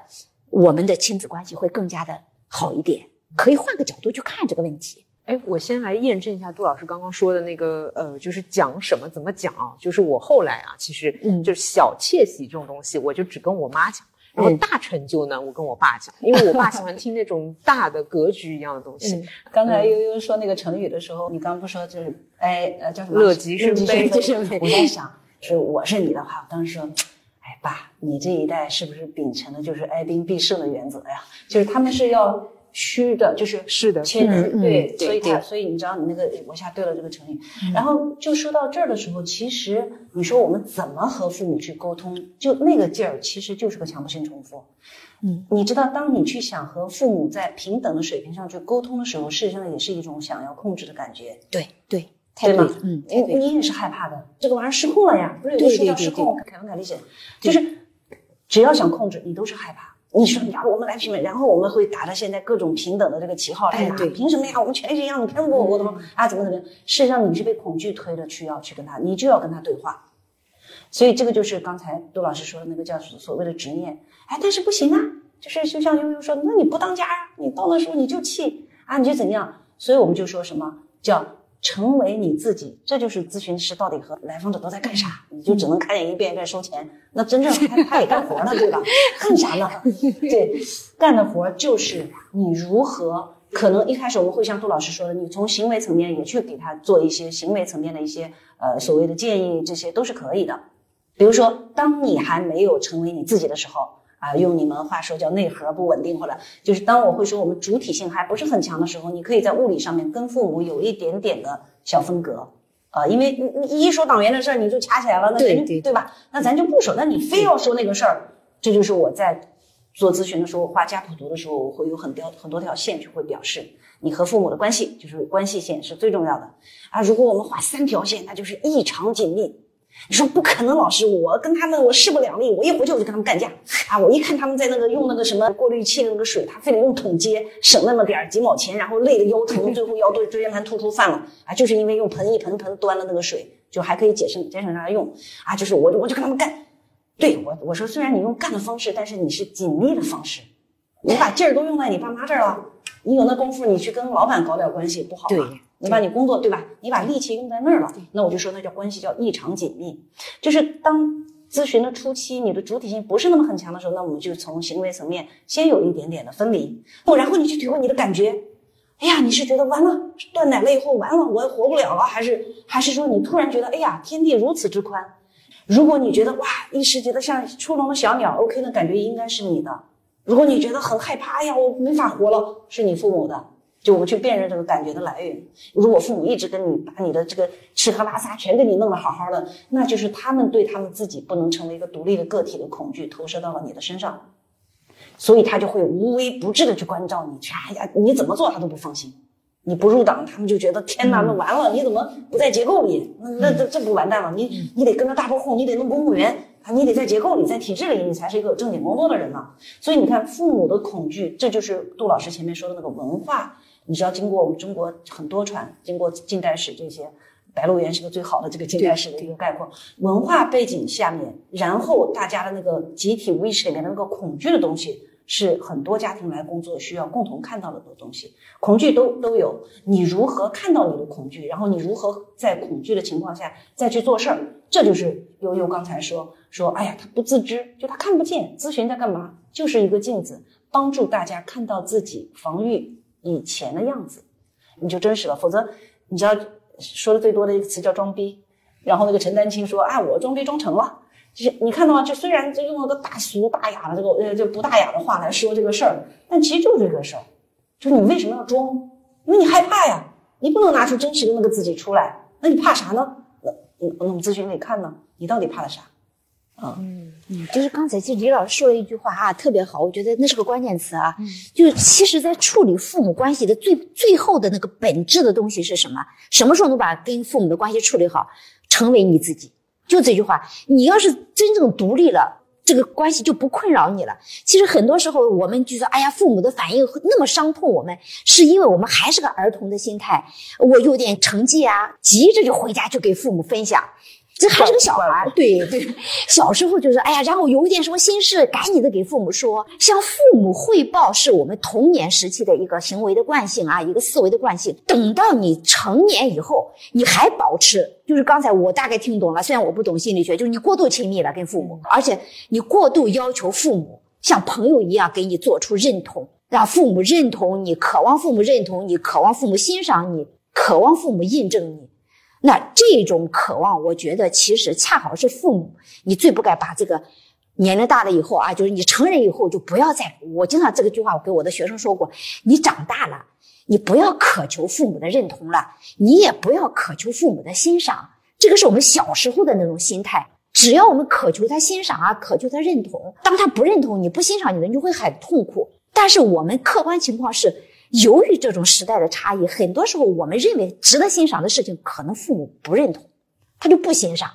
我们的亲子关系会更加的好一点。可以换个角度去看这个问题。哎，我先来验证一下杜老师刚刚说的那个，呃，就是讲什么怎么讲啊？就是我后来啊，其实嗯，就是小窃喜这种东西，我就只跟我妈讲，然后大成就呢，我跟我爸讲，因为我爸喜欢听那种大的格局一样的东西。刚才悠悠说那个成语的时候，你刚刚不说就是哎呃叫什么？乐极生悲。我在想，是我是你的话，我当时说，哎爸，你这一代是不是秉承的就是哀兵必胜的原则呀？就是他们是要。虚的，就是是的，谦虚，对，所以他，所以你知道，你那个我下对了这个成语。然后就说到这儿的时候，其实你说我们怎么和父母去沟通，就那个劲儿，其实就是个强迫性重复。嗯，你知道，当你去想和父母在平等的水平上去沟通的时候，事实上也是一种想要控制的感觉。对对，对吗？嗯，你你也是害怕的，这个玩意儿失控了呀，不是有说叫失控？凯文凯利写，就是只要想控制，你都是害怕。你说呀，我们来平等，然后我们会打着现在各种平等的这个旗号来打，凭什么呀？我们全是一样，你凭什么我怎么啊？怎么怎么样？事实上你是被恐惧推着去要去跟他，你就要跟他对话。所以这个就是刚才杜老师说的那个叫所谓的执念。哎，但是不行啊，就是就像悠悠说，那你不当家啊，你到那时候你就气啊，你就怎样？所以我们就说什么叫？成为你自己，这就是咨询师到底和来访者都在干啥？你就只能看见一遍一遍收钱，那真正他 他也干活呢，对吧？干啥呢？对，干的活就是你如何可能一开始我们会像杜老师说的，你从行为层面也去给他做一些行为层面的一些呃所谓的建议，这些都是可以的。比如说，当你还没有成为你自己的时候。啊，用你们话说叫内核不稳定，或者就是当我会说我们主体性还不是很强的时候，你可以在物理上面跟父母有一点点的小分隔，啊，因为你你一说党员的事儿你就掐起来了，那对对对吧？那咱就不说，那你非要说那个事儿，这就是我在做咨询的时候画家谱图的时候，我会有很多很多条线去会表示你和父母的关系，就是关系线是最重要的啊。如果我们画三条线，那就是异常紧密。你说不可能，老师，我跟他们我势不两立，我一回去我就跟他们干架啊！我一看他们在那个用那个什么过滤器那个水，他非得用桶接，省那么点儿几毛钱，然后累得腰疼，最后腰椎椎间盘突出犯了啊！就是因为用盆一盆盆端的那个水，就还可以节省节省他用啊！就是我我就跟他们干，对我我说虽然你用干的方式，但是你是紧密的方式，你把劲儿都用在你爸妈这儿了，你有那功夫你去跟老板搞点关系不好吗？你把你工作对吧？你把力气用在那儿了，那我就说那叫关系叫异常紧密。就是当咨询的初期，你的主体性不是那么很强的时候，那我们就从行为层面先有一点点的分离。哦，然后你去体会你的感觉。哎呀，你是觉得完了断奶了以后完了我活不了了，还是还是说你突然觉得哎呀天地如此之宽？如果你觉得哇一时觉得像出笼的小鸟，OK 的感觉应该是你的。如果你觉得很害怕，哎呀我没法活了，是你父母的。就我们去辨认这个感觉的来源。如果父母一直跟你把你的这个吃喝拉撒全给你弄得好好的，那就是他们对他们自己不能成为一个独立的个体的恐惧投射到了你的身上，所以他就会无微不至的去关照你。去哎呀，你怎么做他都不放心。你不入党，他们就觉得天哪，那完了，你怎么不在结构里？那那这这不完蛋了？你你得跟着大波混，你得弄公务员啊，你得在结构里，在体制里，你才是一个有正经工作的人呢。所以你看，父母的恐惧，这就是杜老师前面说的那个文化。你知道，经过我们中国很多传，经过近代史这些，《白鹿原》是个最好的这个近代史的一个概括。文化背景下面，然后大家的那个集体无意识里面的那个恐惧的东西，是很多家庭来工作需要共同看到的东西。恐惧都都有，你如何看到你的恐惧，然后你如何在恐惧的情况下再去做事儿，这就是悠悠刚才说说，哎呀，他不自知，就他看不见。咨询在干嘛？就是一个镜子，帮助大家看到自己防御。以前的样子，你就真实了。否则，你知道，说的最多的一个词叫装逼。然后那个陈丹青说啊，我装逼装成了。就是你看到吗？就虽然就用了个大俗大雅的这个呃就不大雅的话来说这个事儿，但其实就是这个事儿，就是你为什么要装？因为你害怕呀，你不能拿出真实的那个自己出来，那你怕啥呢？那那我们咨询里看呢，你到底怕的啥？啊，嗯嗯，就是刚才其实李老师说了一句话啊，特别好，我觉得那是个关键词啊。就是其实，在处理父母关系的最最后的那个本质的东西是什么？什么时候能把跟父母的关系处理好？成为你自己。就这句话，你要是真正独立了，这个关系就不困扰你了。其实很多时候，我们就说，哎呀，父母的反应那么伤痛我们，是因为我们还是个儿童的心态。我有点成绩啊，急着就回家就给父母分享。这还是个小孩，对对，小时候就是哎呀，然后有一点什么心事，赶紧的给父母说，向父母汇报是我们童年时期的一个行为的惯性啊，一个思维的惯性。等到你成年以后，你还保持，就是刚才我大概听懂了，虽然我不懂心理学，就是你过度亲密了跟父母，而且你过度要求父母像朋友一样给你做出认同，让父母认同你，渴望父母认同你，渴望父母欣赏你，渴望父母印证你。那这种渴望，我觉得其实恰好是父母，你最不该把这个年龄大了以后啊，就是你成人以后就不要再。我经常这个句话，我给我的学生说过：你长大了，你不要渴求父母的认同了，你也不要渴求父母的欣赏。这个是我们小时候的那种心态。只要我们渴求他欣赏啊，渴求他认同，当他不认同你不欣赏你的，你就会很痛苦。但是我们客观情况是。由于这种时代的差异，很多时候我们认为值得欣赏的事情，可能父母不认同，他就不欣赏，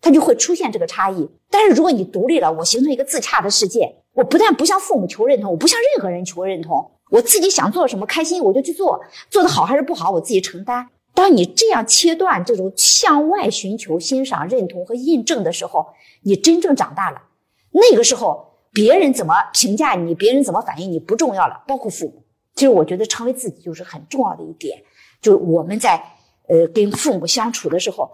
他就会出现这个差异。但是如果你独立了，我形成一个自洽的世界，我不但不向父母求认同，我不向任何人求认同，我自己想做什么开心我就去做，做得好还是不好我自己承担。当你这样切断这种向外寻求欣赏、认同和印证的时候，你真正长大了。那个时候，别人怎么评价你，别人怎么反应你不重要了，包括父母。其实我觉得成为自己就是很重要的一点，就是我们在呃跟父母相处的时候，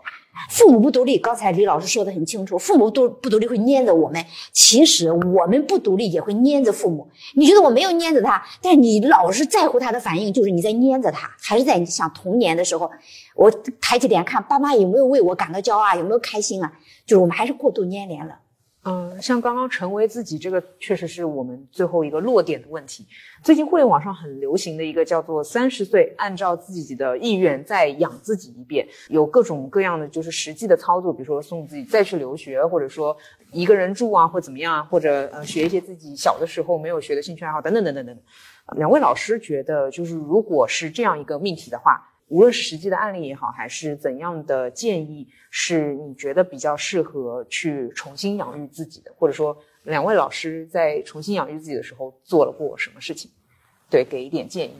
父母不独立。刚才李老师说的很清楚，父母都不独立会粘着我们。其实我们不独立也会粘着父母。你觉得我没有粘着他，但是你老是在乎他的反应，就是你在粘着他，还是在想童年的时候，我抬起脸看爸妈有没有为我感到骄傲，有没有开心啊？就是我们还是过度粘连了。嗯，像刚刚成为自己这个，确实是我们最后一个落点的问题。最近互联网上很流行的一个叫做“三十岁按照自己的意愿再养自己一遍”，有各种各样的就是实际的操作，比如说送自己再去留学，或者说一个人住啊，或怎么样啊，或者呃学一些自己小的时候没有学的兴趣爱好等等等等等。两位老师觉得，就是如果是这样一个命题的话。无论是实际的案例也好，还是怎样的建议，是你觉得比较适合去重新养育自己的，或者说两位老师在重新养育自己的时候做了过什么事情？对，给一点建议。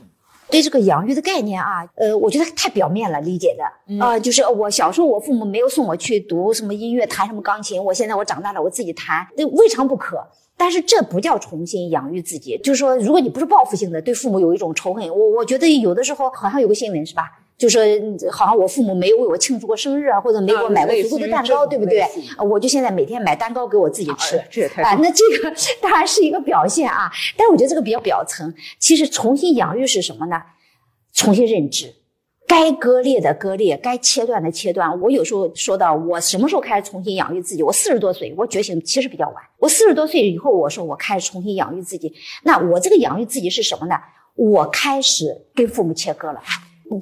对这个养育的概念啊，呃，我觉得太表面了，理解的啊，就是我小时候我父母没有送我去读什么音乐，弹什么钢琴，我现在我长大了，我自己弹，那未尝不可。但是这不叫重新养育自己，就是说，如果你不是报复性的对父母有一种仇恨，我我觉得有的时候好像有个新闻是吧？就说好像我父母没有为我庆祝过生日啊，或者没给我买过足够的蛋糕，对不对？我就现在每天买蛋糕给我自己吃，这也太啊，那这个当然是一个表现啊，但是我觉得这个比较表层。其实重新养育是什么呢？重新认知，该割裂的割裂，该切断的切断。我有时候说到我什么时候开始重新养育自己？我四十多岁，我觉醒其实比较晚。我四十多岁以后，我说我开始重新养育自己。那我这个养育自己是什么呢？我开始跟父母切割了。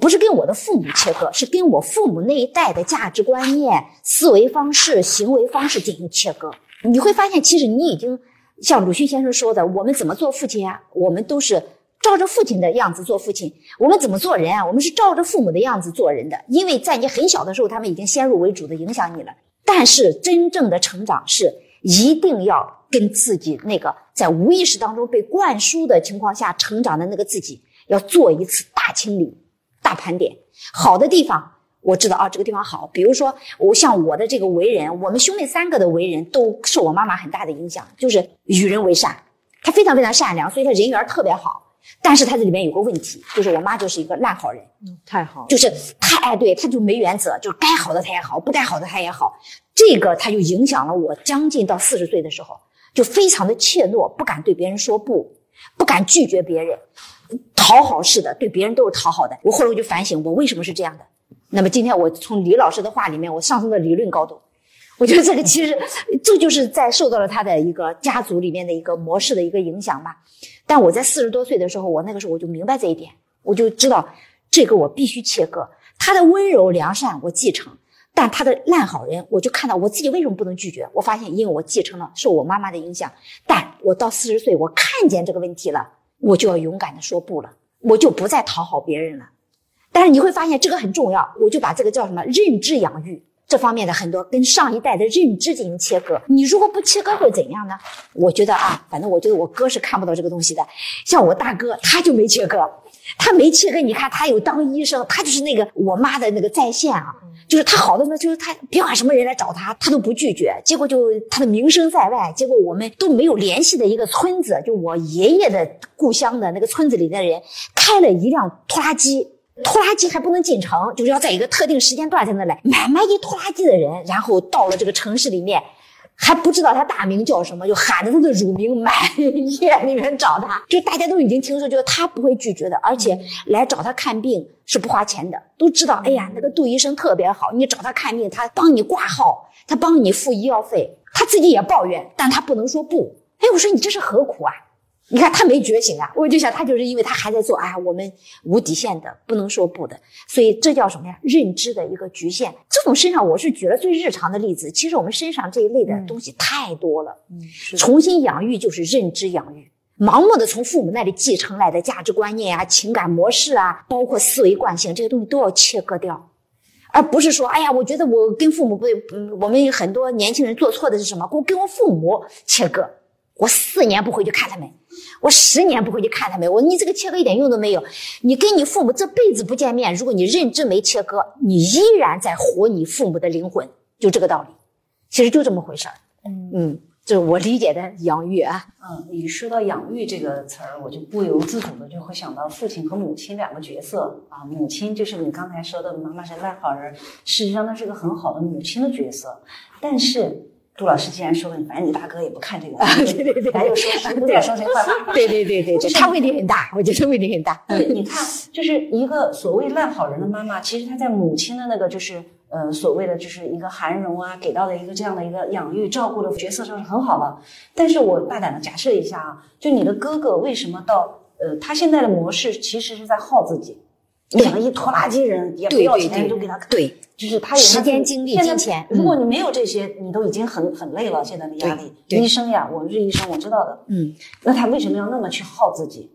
不是跟我的父母切割，是跟我父母那一代的价值观念、思维方式、行为方式进行切割。你会发现，其实你已经像鲁迅先生说的：“我们怎么做父亲啊？我们都是照着父亲的样子做父亲。我们怎么做人啊？我们是照着父母的样子做人的。因为在你很小的时候，他们已经先入为主的影响你了。但是真正的成长是一定要跟自己那个在无意识当中被灌输的情况下成长的那个自己，要做一次大清理。”大盘点好的地方，我知道啊，这个地方好。比如说，我像我的这个为人，我们兄妹三个的为人都受我妈妈很大的影响，就是与人为善。她非常非常善良，所以她人缘特别好。但是她这里面有个问题，就是我妈就是一个烂好人，嗯太好，就是太哎，对，她就没原则，就是该好的她也好，不该好的她也好。这个她就影响了我，将近到四十岁的时候，就非常的怯懦，不敢对别人说不，不敢拒绝别人。讨好式的，对别人都是讨好的。我后来我就反省，我为什么是这样的？那么今天我从李老师的话里面，我上升到理论高度。我觉得这个其实这就是在受到了他的一个家族里面的一个模式的一个影响吧。但我在四十多岁的时候，我那个时候我就明白这一点，我就知道这个我必须切割。他的温柔良善我继承，但他的烂好人，我就看到我自己为什么不能拒绝？我发现因为我继承了受我妈妈的影响，但我到四十岁我看见这个问题了，我就要勇敢的说不了，我就不再讨好别人了。但是你会发现这个很重要，我就把这个叫什么认知养育。这方面的很多跟上一代的认知进行切割，你如果不切割会怎样呢？我觉得啊，反正我觉得我哥是看不到这个东西的。像我大哥他就没切割，他没切割。你看他有当医生，他就是那个我妈的那个在线啊，就是他好的呢，就是他别管什么人来找他，他都不拒绝。结果就他的名声在外，结果我们都没有联系的一个村子，就我爷爷的故乡的那个村子里的人开了一辆拖拉机。拖拉机还不能进城，就是要在一个特定时间段才能来。满满一拖拉机的人，然后到了这个城市里面，还不知道他大名叫什么，就喊着他的乳名满夜里面找他。就大家都已经听说，就是他不会拒绝的，而且来找他看病是不花钱的。都知道，哎呀，那个杜医生特别好，你找他看病，他帮你挂号，他帮你付医药费，他自己也抱怨，但他不能说不。哎，我说你这是何苦啊？你看他没觉醒啊！我就想他就是因为他还在做，哎，我们无底线的，不能说不的，所以这叫什么呀？认知的一个局限。这种身上我是举了最日常的例子，其实我们身上这一类的东西太多了。嗯，重新养育就是认知养育，盲目的从父母那里继承来的价值观念啊、情感模式啊，包括思维惯性这些东西都要切割掉，而不是说，哎呀，我觉得我跟父母不对，嗯，我们很多年轻人做错的是什么？我跟我父母切割，我四年不回去看他们。我十年不回去看他们，我你这个切割一点用都没有。你跟你父母这辈子不见面，如果你认知没切割，你依然在活你父母的灵魂，就这个道理。其实就这么回事儿。嗯嗯，这是我理解的养育啊。嗯，你说到养育这个词儿，我就不由自主的就会想到父亲和母亲两个角色啊。母亲就是你刚才说的妈妈是烂好人，事实上她是个很好的母亲的角色，但是。杜老师既然说了，反正你大哥也不看这个，对对对，还有说谁不点说谁 坏话，对对对对，他问题很大，我觉得问题很大。对，你看，就是一个所谓烂好人的妈妈，其实她在母亲的那个就是呃所谓的就是一个涵容啊，给到的一个这样的一个养育照顾的角色上是很好的。但是我大胆的假设一下啊，就你的哥哥为什么到呃他现在的模式其实是在耗自己，养一拖拉机人也不要钱就给他对。就是他有时间、精力、金钱。如果你没有这些，你都已经很很累了。现在的压力，医生呀，我是医生，我知道的。嗯，那他为什么要那么去耗自己？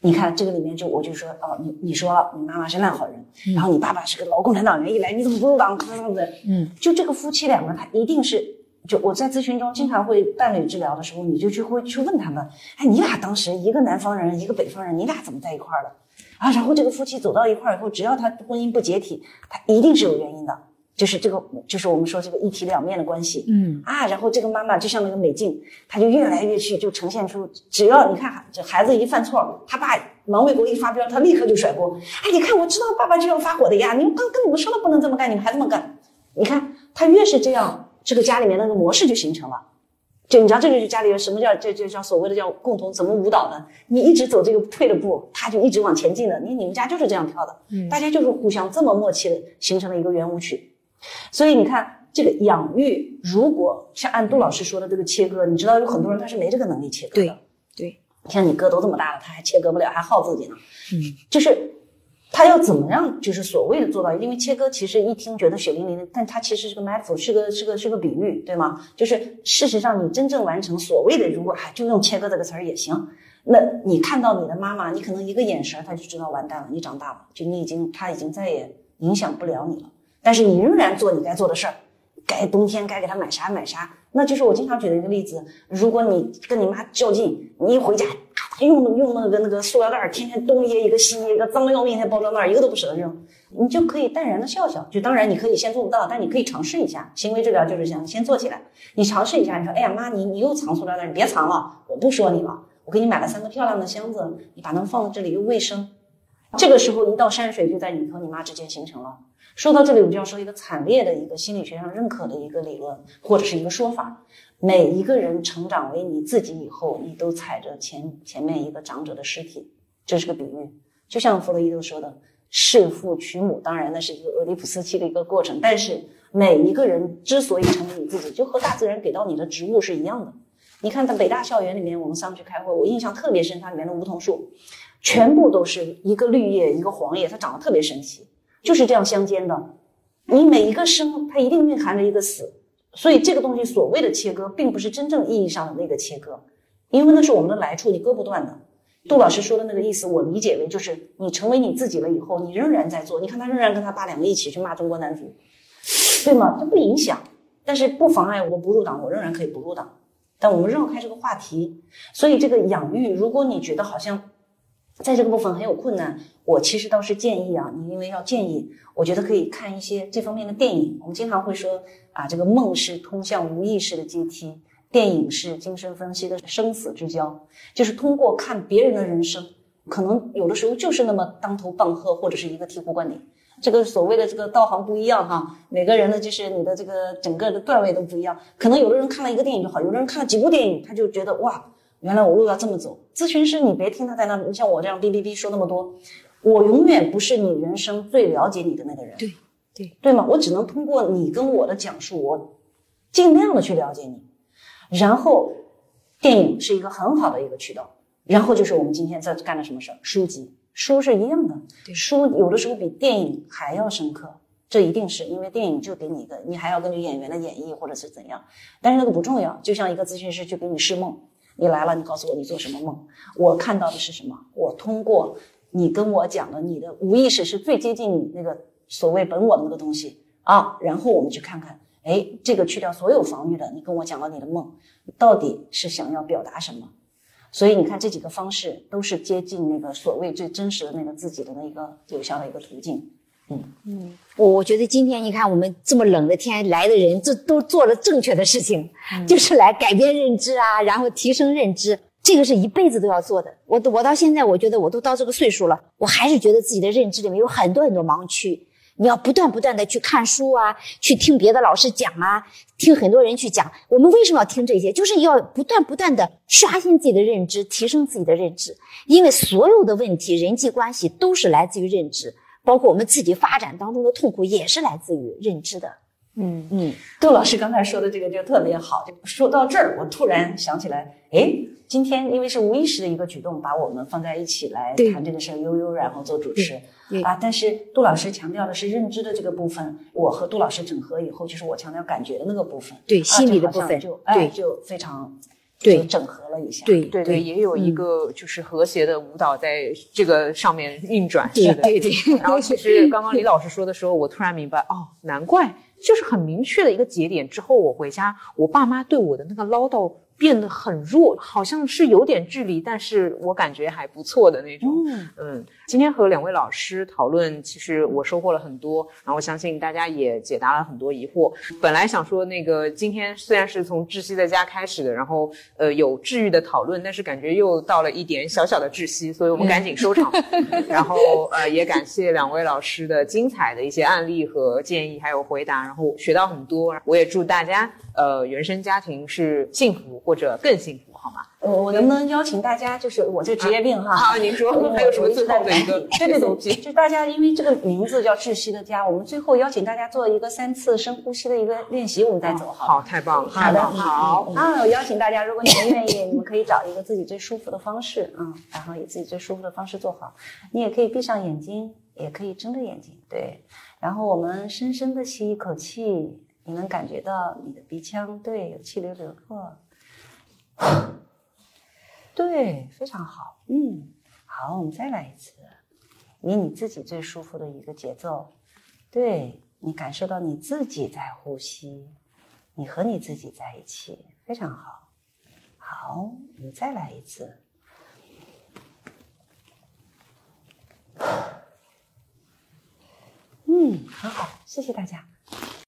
你看这个里面，就我就说哦，你你说了，你妈妈是烂好人，然后你爸爸是个老共产党员，一来你怎么不入党？这样子，嗯，就这个夫妻两个，他一定是就我在咨询中经常会伴侣治疗的时候，你就去会去问他们，哎，你俩当时一个南方人，一个北方人，你俩怎么在一块儿的？啊，然后这个夫妻走到一块儿以后，只要他婚姻不解体，他一定是有原因的，就是这个，就是我们说这个一体两面的关系。嗯啊，然后这个妈妈就像那个美静，她就越来越去就呈现出，只要你看这孩子一犯错，他爸王卫国一发飙，他立刻就甩锅。哎，你看我知道爸爸就要发火的呀，你们刚跟你们说了不能这么干，你们还这么干。你看他越是这样，这个家里面那个模式就形成了。就你知道，这就是家里有什么叫这这叫所谓的叫共同怎么舞蹈呢？你一直走这个退的步，他就一直往前进的。你你们家就是这样跳的，大家就是互相这么默契的形成了一个圆舞曲。所以你看，这个养育如果像按杜老师说的这个切割，你知道有很多人他是没这个能力切割的。对对，像你哥都这么大了，他还切割不了，还耗自己呢。嗯，就是。他要怎么样，就是所谓的做到？因为切割其实一听觉得血淋淋的，但它其实是个 metaphor，是个是个是个比喻，对吗？就是事实上你真正完成所谓的，如果还就用切割这个词儿也行。那你看到你的妈妈，你可能一个眼神他就知道完蛋了，你长大了，就你已经他已经再也影响不了你了。但是你仍然做你该做的事儿，该冬天该给他买啥买啥。那就是我经常举的一个例子，如果你跟你妈较劲，你一回家。用用那个那个塑料袋，天天东掖一个西掖一个，脏的要命那包装袋，一个都不舍得扔。你就可以淡然的笑笑。就当然你可以先做不到，但你可以尝试一下。行为治疗就是想先做起来。你尝试一下，你说，哎呀妈，你你又藏塑料袋，你别藏了，我不说你了。我给你买了三个漂亮的箱子，你把它们放在这里又卫生。这个时候一道山水就在你和你妈之间形成了。说到这里，我就要说一个惨烈的一个心理学上认可的一个理论或者是一个说法。每一个人成长为你自己以后，你都踩着前前面一个长者的尸体，这是个比喻。就像弗洛伊德说的，弑父娶母，当然那是一个俄狄浦斯期的一个过程。但是每一个人之所以成为你自己，就和大自然给到你的植物是一样的。你看，在北大校园里面，我们上去开会，我印象特别深，它里面的梧桐树，全部都是一个绿叶，一个黄叶，它长得特别神奇，就是这样相间的。你每一个生，它一定蕴含着一个死，所以这个东西所谓的切割，并不是真正意义上的那个切割，因为那是我们的来处，你割不断的。杜老师说的那个意思，我理解为就是你成为你自己了以后，你仍然在做。你看他仍然跟他爸两个一起去骂中国男足，对吗？这不影响，但是不妨碍我不入党，我仍然可以不入党。但我们绕开这个话题，所以这个养育，如果你觉得好像在这个部分很有困难，我其实倒是建议啊，你因为要建议，我觉得可以看一些这方面的电影。我们经常会说啊，这个梦是通向无意识的阶梯，电影是精神分析的生死之交，就是通过看别人的人生，可能有的时候就是那么当头棒喝，或者是一个醍醐灌顶。这个所谓的这个道行不一样哈，每个人呢就是你的这个整个的段位都不一样。可能有的人看了一个电影就好，有的人看了几部电影，他就觉得哇，原来我路要这么走。咨询师，你别听他在那，你像我这样哔哔哔说那么多，我永远不是你人生最了解你的那个人。对对对吗？我只能通过你跟我的讲述，我尽量的去了解你。然后，电影是一个很好的一个渠道。然后就是我们今天在干的什么事儿？书籍。书是一样的，书有的时候比电影还要深刻，这一定是因为电影就给你一个，你还要根据演员的演绎或者是怎样，但是那个不重要。就像一个咨询师去给你试梦，你来了，你告诉我你做什么梦，我看到的是什么，我通过你跟我讲的，你的无意识是最接近你那个所谓本我的那个东西啊，然后我们去看看，哎，这个去掉所有防御的，你跟我讲了你的梦，到底是想要表达什么？所以你看，这几个方式都是接近那个所谓最真实的那个自己的那个有效的一个途径。嗯嗯，我我觉得今天你看我们这么冷的天来的人，这都做了正确的事情，就是来改变认知啊，然后提升认知，这个是一辈子都要做的。我我到现在，我觉得我都到这个岁数了，我还是觉得自己的认知里面有很多很多盲区。你要不断不断的去看书啊，去听别的老师讲啊，听很多人去讲。我们为什么要听这些？就是要不断不断的刷新自己的认知，提升自己的认知。因为所有的问题、人际关系都是来自于认知，包括我们自己发展当中的痛苦也是来自于认知的。嗯嗯，杜老师刚才说的这个就特别好。就说到这儿，我突然想起来，哎，今天因为是无意识的一个举动，把我们放在一起来谈这个事儿，悠悠然后做主持。啊！但是杜老师强调的是认知的这个部分，我和杜老师整合以后，就是我强调感觉的那个部分，对心理的部分，就哎就非常对整合了一下，对对对，也有一个就是和谐的舞蹈在这个上面运转，是的，对对。然后其实刚刚李老师说的时候，我突然明白，哦，难怪就是很明确的一个节点之后，我回家，我爸妈对我的那个唠叨。变得很弱，好像是有点距离，但是我感觉还不错的那种。嗯嗯，今天和两位老师讨论，其实我收获了很多，然后我相信大家也解答了很多疑惑。本来想说那个今天虽然是从窒息在家开始的，然后呃有治愈的讨论，但是感觉又到了一点小小的窒息，所以我们赶紧收场。然后呃也感谢两位老师的精彩的一些案例和建议，还有回答，然后学到很多。我也祝大家呃原生家庭是幸福。或者更幸福，好吗？我我能不能邀请大家，就是我这职业病哈？好，您说还有什么最后的一个 对对对，就大家因为这个名字叫窒息的家，我们最后邀请大家做一个三次深呼吸的一个练习，我们再走。好，太棒了，好的，好啊！我邀请大家，如果你们愿意，你们可以找一个自己最舒服的方式啊，然后以自己最舒服的方式做好。你也可以闭上眼睛，也可以睁着眼睛，对。然后我们深深的吸一口气，你能感觉到你的鼻腔对有气流流过。对，非常好。嗯，好，我们再来一次，以你自己最舒服的一个节奏。对你感受到你自己在呼吸，你和你自己在一起，非常好。好，我们再来一次。嗯，很好，谢谢大家。